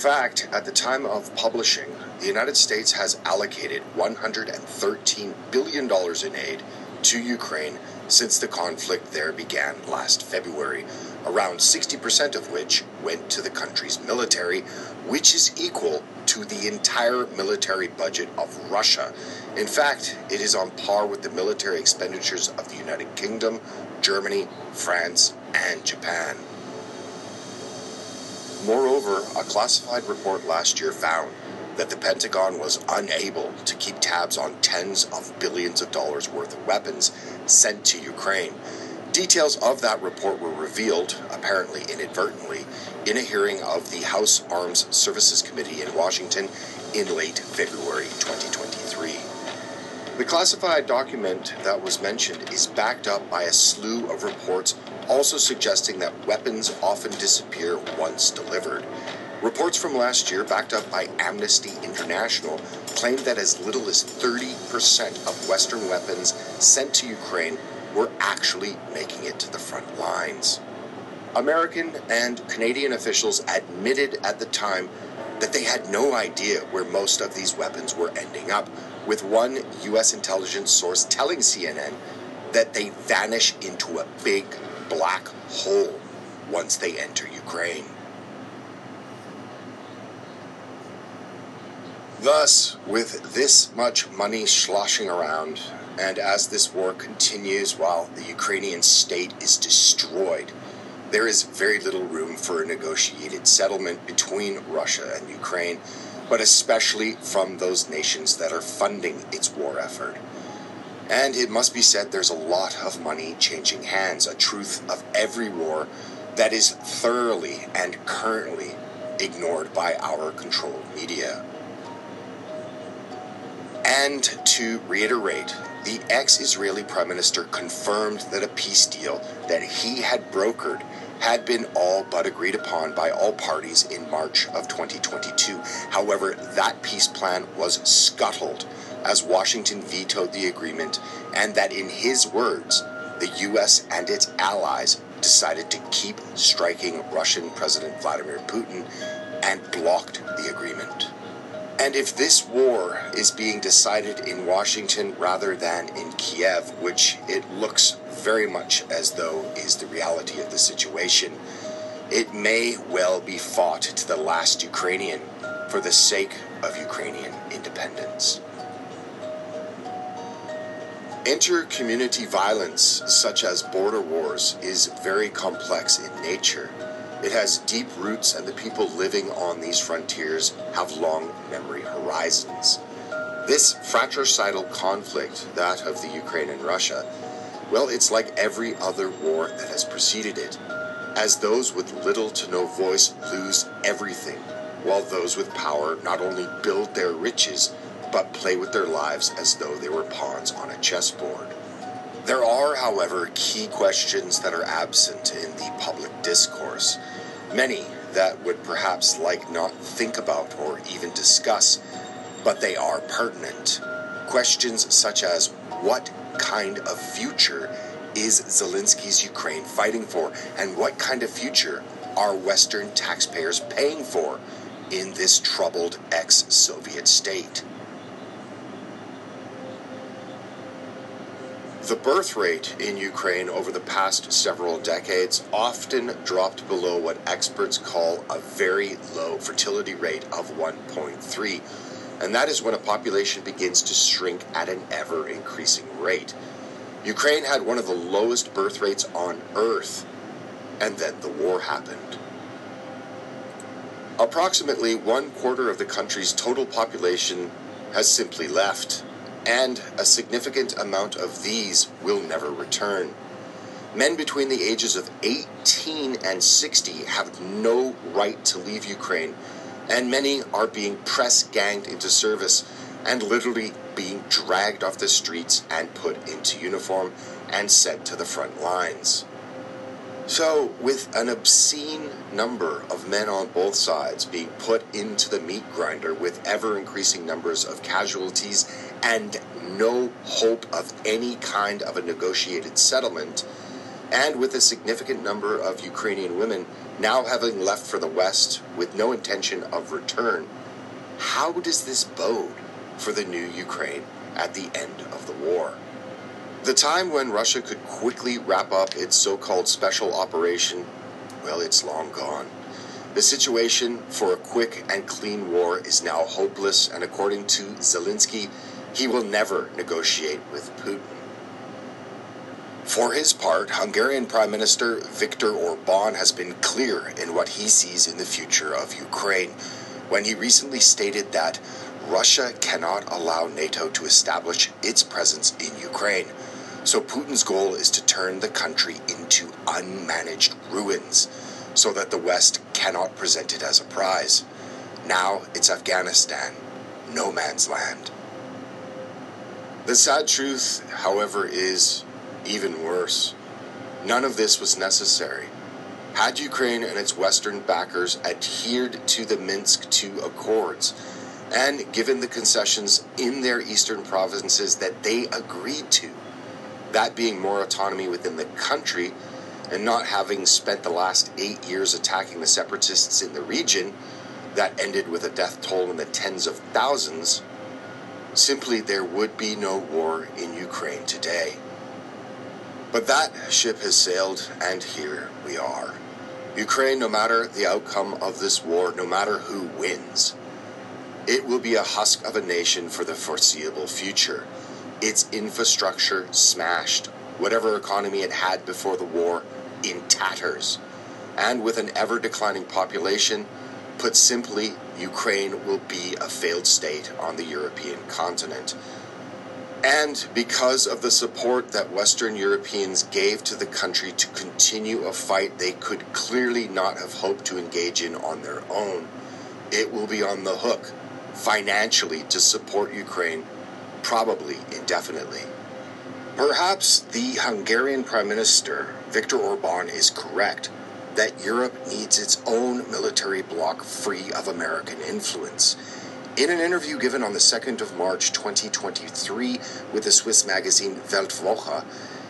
Fact, at the time of publishing, the United States has allocated $113 billion in aid to Ukraine since the conflict there began last February, around 60% of which went to the country's military, which is equal to the entire military budget of Russia. In fact, it is on par with the military expenditures of the United Kingdom, Germany, France, and Japan. Moreover, a classified report last year found that the Pentagon was unable to keep tabs on tens of billions of dollars worth of weapons sent to Ukraine. Details of that report were revealed, apparently inadvertently, in a hearing of the House Arms Services Committee in Washington in late February 2023. The classified document that was mentioned is backed up by a slew of reports also suggesting that weapons often disappear once delivered. Reports from last year, backed up by Amnesty International, claim that as little as 30% of Western weapons sent to Ukraine were actually making it to the front lines. American and Canadian officials admitted at the time that they had no idea where most of these weapons were ending up, with one U.S. intelligence source telling CNN that they vanish into a big black hole once they enter Ukraine. Thus, with this much money sloshing around, and as this war continues while the Ukrainian state is destroyed, there is very little room for a negotiated settlement between Russia and Ukraine, but especially from those nations that are funding its war effort. And it must be said there's a lot of money changing hands, a truth of every war that is thoroughly and currently ignored by our controlled media. And to reiterate, the ex Israeli Prime Minister confirmed that a peace deal that he had brokered had been all but agreed upon by all parties in March of 2022. However, that peace plan was scuttled as Washington vetoed the agreement, and that in his words, the U.S. and its allies decided to keep striking Russian President Vladimir Putin and blocked the agreement. And if this war is being decided in Washington rather than in Kiev, which it looks very much as though is the reality of the situation, it may well be fought to the last Ukrainian for the sake of Ukrainian independence. Inter-community violence, such as border wars, is very complex in nature. It has deep roots, and the people living on these frontiers have long memory horizons. This fratricidal conflict, that of the Ukraine and Russia, well, it's like every other war that has preceded it, as those with little to no voice lose everything, while those with power not only build their riches, but play with their lives as though they were pawns on a chessboard. There are, however, key questions that are absent in the public discourse, many that would perhaps like not think about or even discuss, but they are pertinent. Questions such as what kind of future is Zelensky's Ukraine fighting for, and what kind of future are Western taxpayers paying for in this troubled ex Soviet state? The birth rate in Ukraine over the past several decades often dropped below what experts call a very low fertility rate of 1.3, and that is when a population begins to shrink at an ever increasing rate. Ukraine had one of the lowest birth rates on earth, and then the war happened. Approximately one quarter of the country's total population has simply left and a significant amount of these will never return. Men between the ages of 18 and 60 have no right to leave Ukraine, and many are being press ganged into service and literally being dragged off the streets and put into uniform and sent to the front lines. So, with an obscene number of men on both sides being put into the meat grinder with ever increasing numbers of casualties and no hope of any kind of a negotiated settlement, and with a significant number of Ukrainian women now having left for the West with no intention of return, how does this bode for the new Ukraine at the end of the war? The time when Russia could quickly wrap up its so called special operation, well, it's long gone. The situation for a quick and clean war is now hopeless, and according to Zelensky, he will never negotiate with Putin. For his part, Hungarian Prime Minister Viktor Orban has been clear in what he sees in the future of Ukraine when he recently stated that Russia cannot allow NATO to establish its presence in Ukraine so Putin's goal is to turn the country into unmanaged ruins so that the West cannot present it as a prize. Now it's Afghanistan, no man's land. The sad truth, however, is even worse. None of this was necessary. Had Ukraine and its Western backers adhered to the Minsk II Accords, and given the concessions in their eastern provinces that they agreed to, that being more autonomy within the country and not having spent the last eight years attacking the separatists in the region, that ended with a death toll in the tens of thousands, simply there would be no war in Ukraine today. But that ship has sailed, and here we are. Ukraine, no matter the outcome of this war, no matter who wins, it will be a husk of a nation for the foreseeable future its infrastructure smashed, whatever economy it had before the war in tatters. And with an ever declining population, put simply, Ukraine will be a failed state on the European continent. And because of the support that Western Europeans gave to the country to continue a fight they could clearly not have hoped to engage in on their own, it will be on the hook financially to support Ukraine probably indefinitely. Perhaps the Hungarian Prime Minister, Viktor Orban, is correct that Europe needs its own military bloc free of American influence. In an interview given on the 2nd of March 2023 with the Swiss magazine Weltwoche,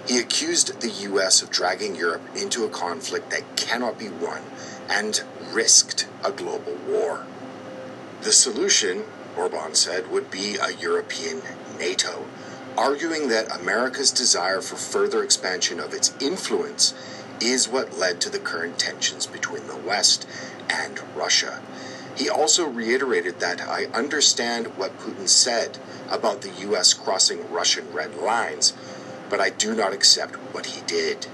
He accused the US of dragging Europe into a conflict that cannot be won and risked a global war. The solution, Orban said, would be a European NATO, arguing that America's desire for further expansion of its influence is what led to the current tensions between the West and Russia. He also reiterated that I understand what Putin said about the U.S. crossing Russian red lines, but I do not accept what he did.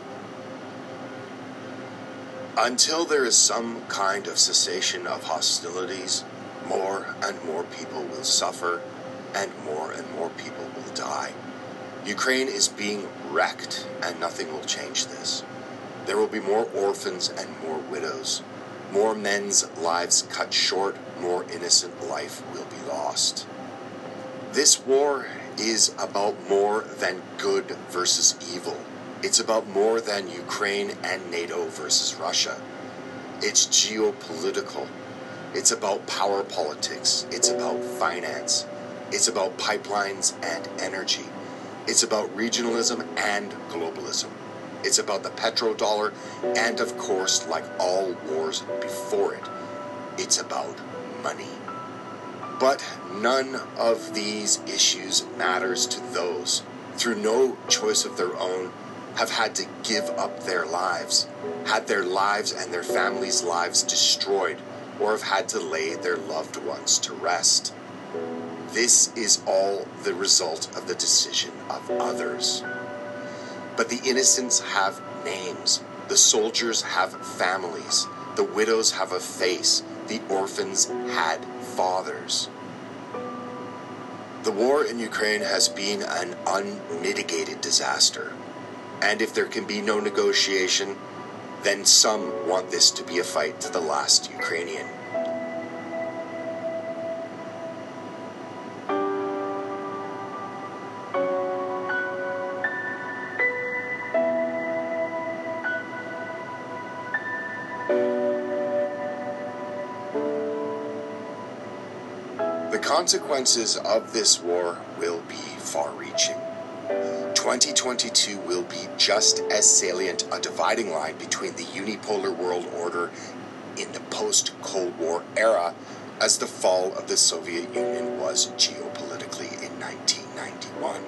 Until there is some kind of cessation of hostilities, more and more people will suffer and more and more people will die. Ukraine is being wrecked, and nothing will change this. There will be more orphans and more widows. More men's lives cut short, more innocent life will be lost. This war is about more than good versus evil. It's about more than Ukraine and NATO versus Russia. It's geopolitical. It's about power politics. It's about finance. It's about pipelines and energy. It's about regionalism and globalism. It's about the petrodollar, and of course, like all wars before it, it's about money. But none of these issues matters to those, through no choice of their own, have had to give up their lives, had their lives and their families' lives destroyed, or have had to lay their loved ones to rest. This is all the result of the decision of others. But the innocents have names. The soldiers have families. The widows have a face. The orphans had fathers. The war in Ukraine has been an unmitigated disaster. And if there can be no negotiation, then some want this to be a fight to the last Ukrainian. Consequences of this war will be far reaching. 2022 will be just as salient a dividing line between the unipolar world order in the post Cold War era as the fall of the Soviet Union was geopolitically in 1991.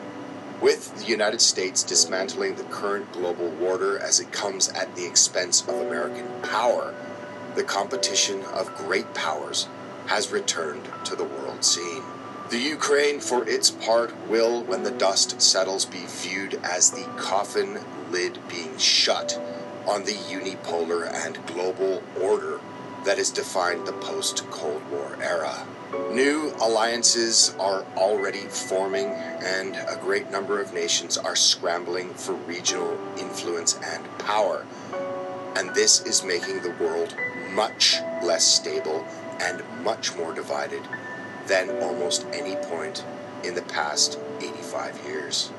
With the United States dismantling the current global order as it comes at the expense of American power, the competition of great powers has returned to the world scene. The Ukraine, for its part, will, when the dust settles, be viewed as the coffin lid being shut on the unipolar and global order that has defined the post Cold War era. New alliances are already forming, and a great number of nations are scrambling for regional influence and power. And this is making the world much less stable and much more divided than almost any point in the past 85 years.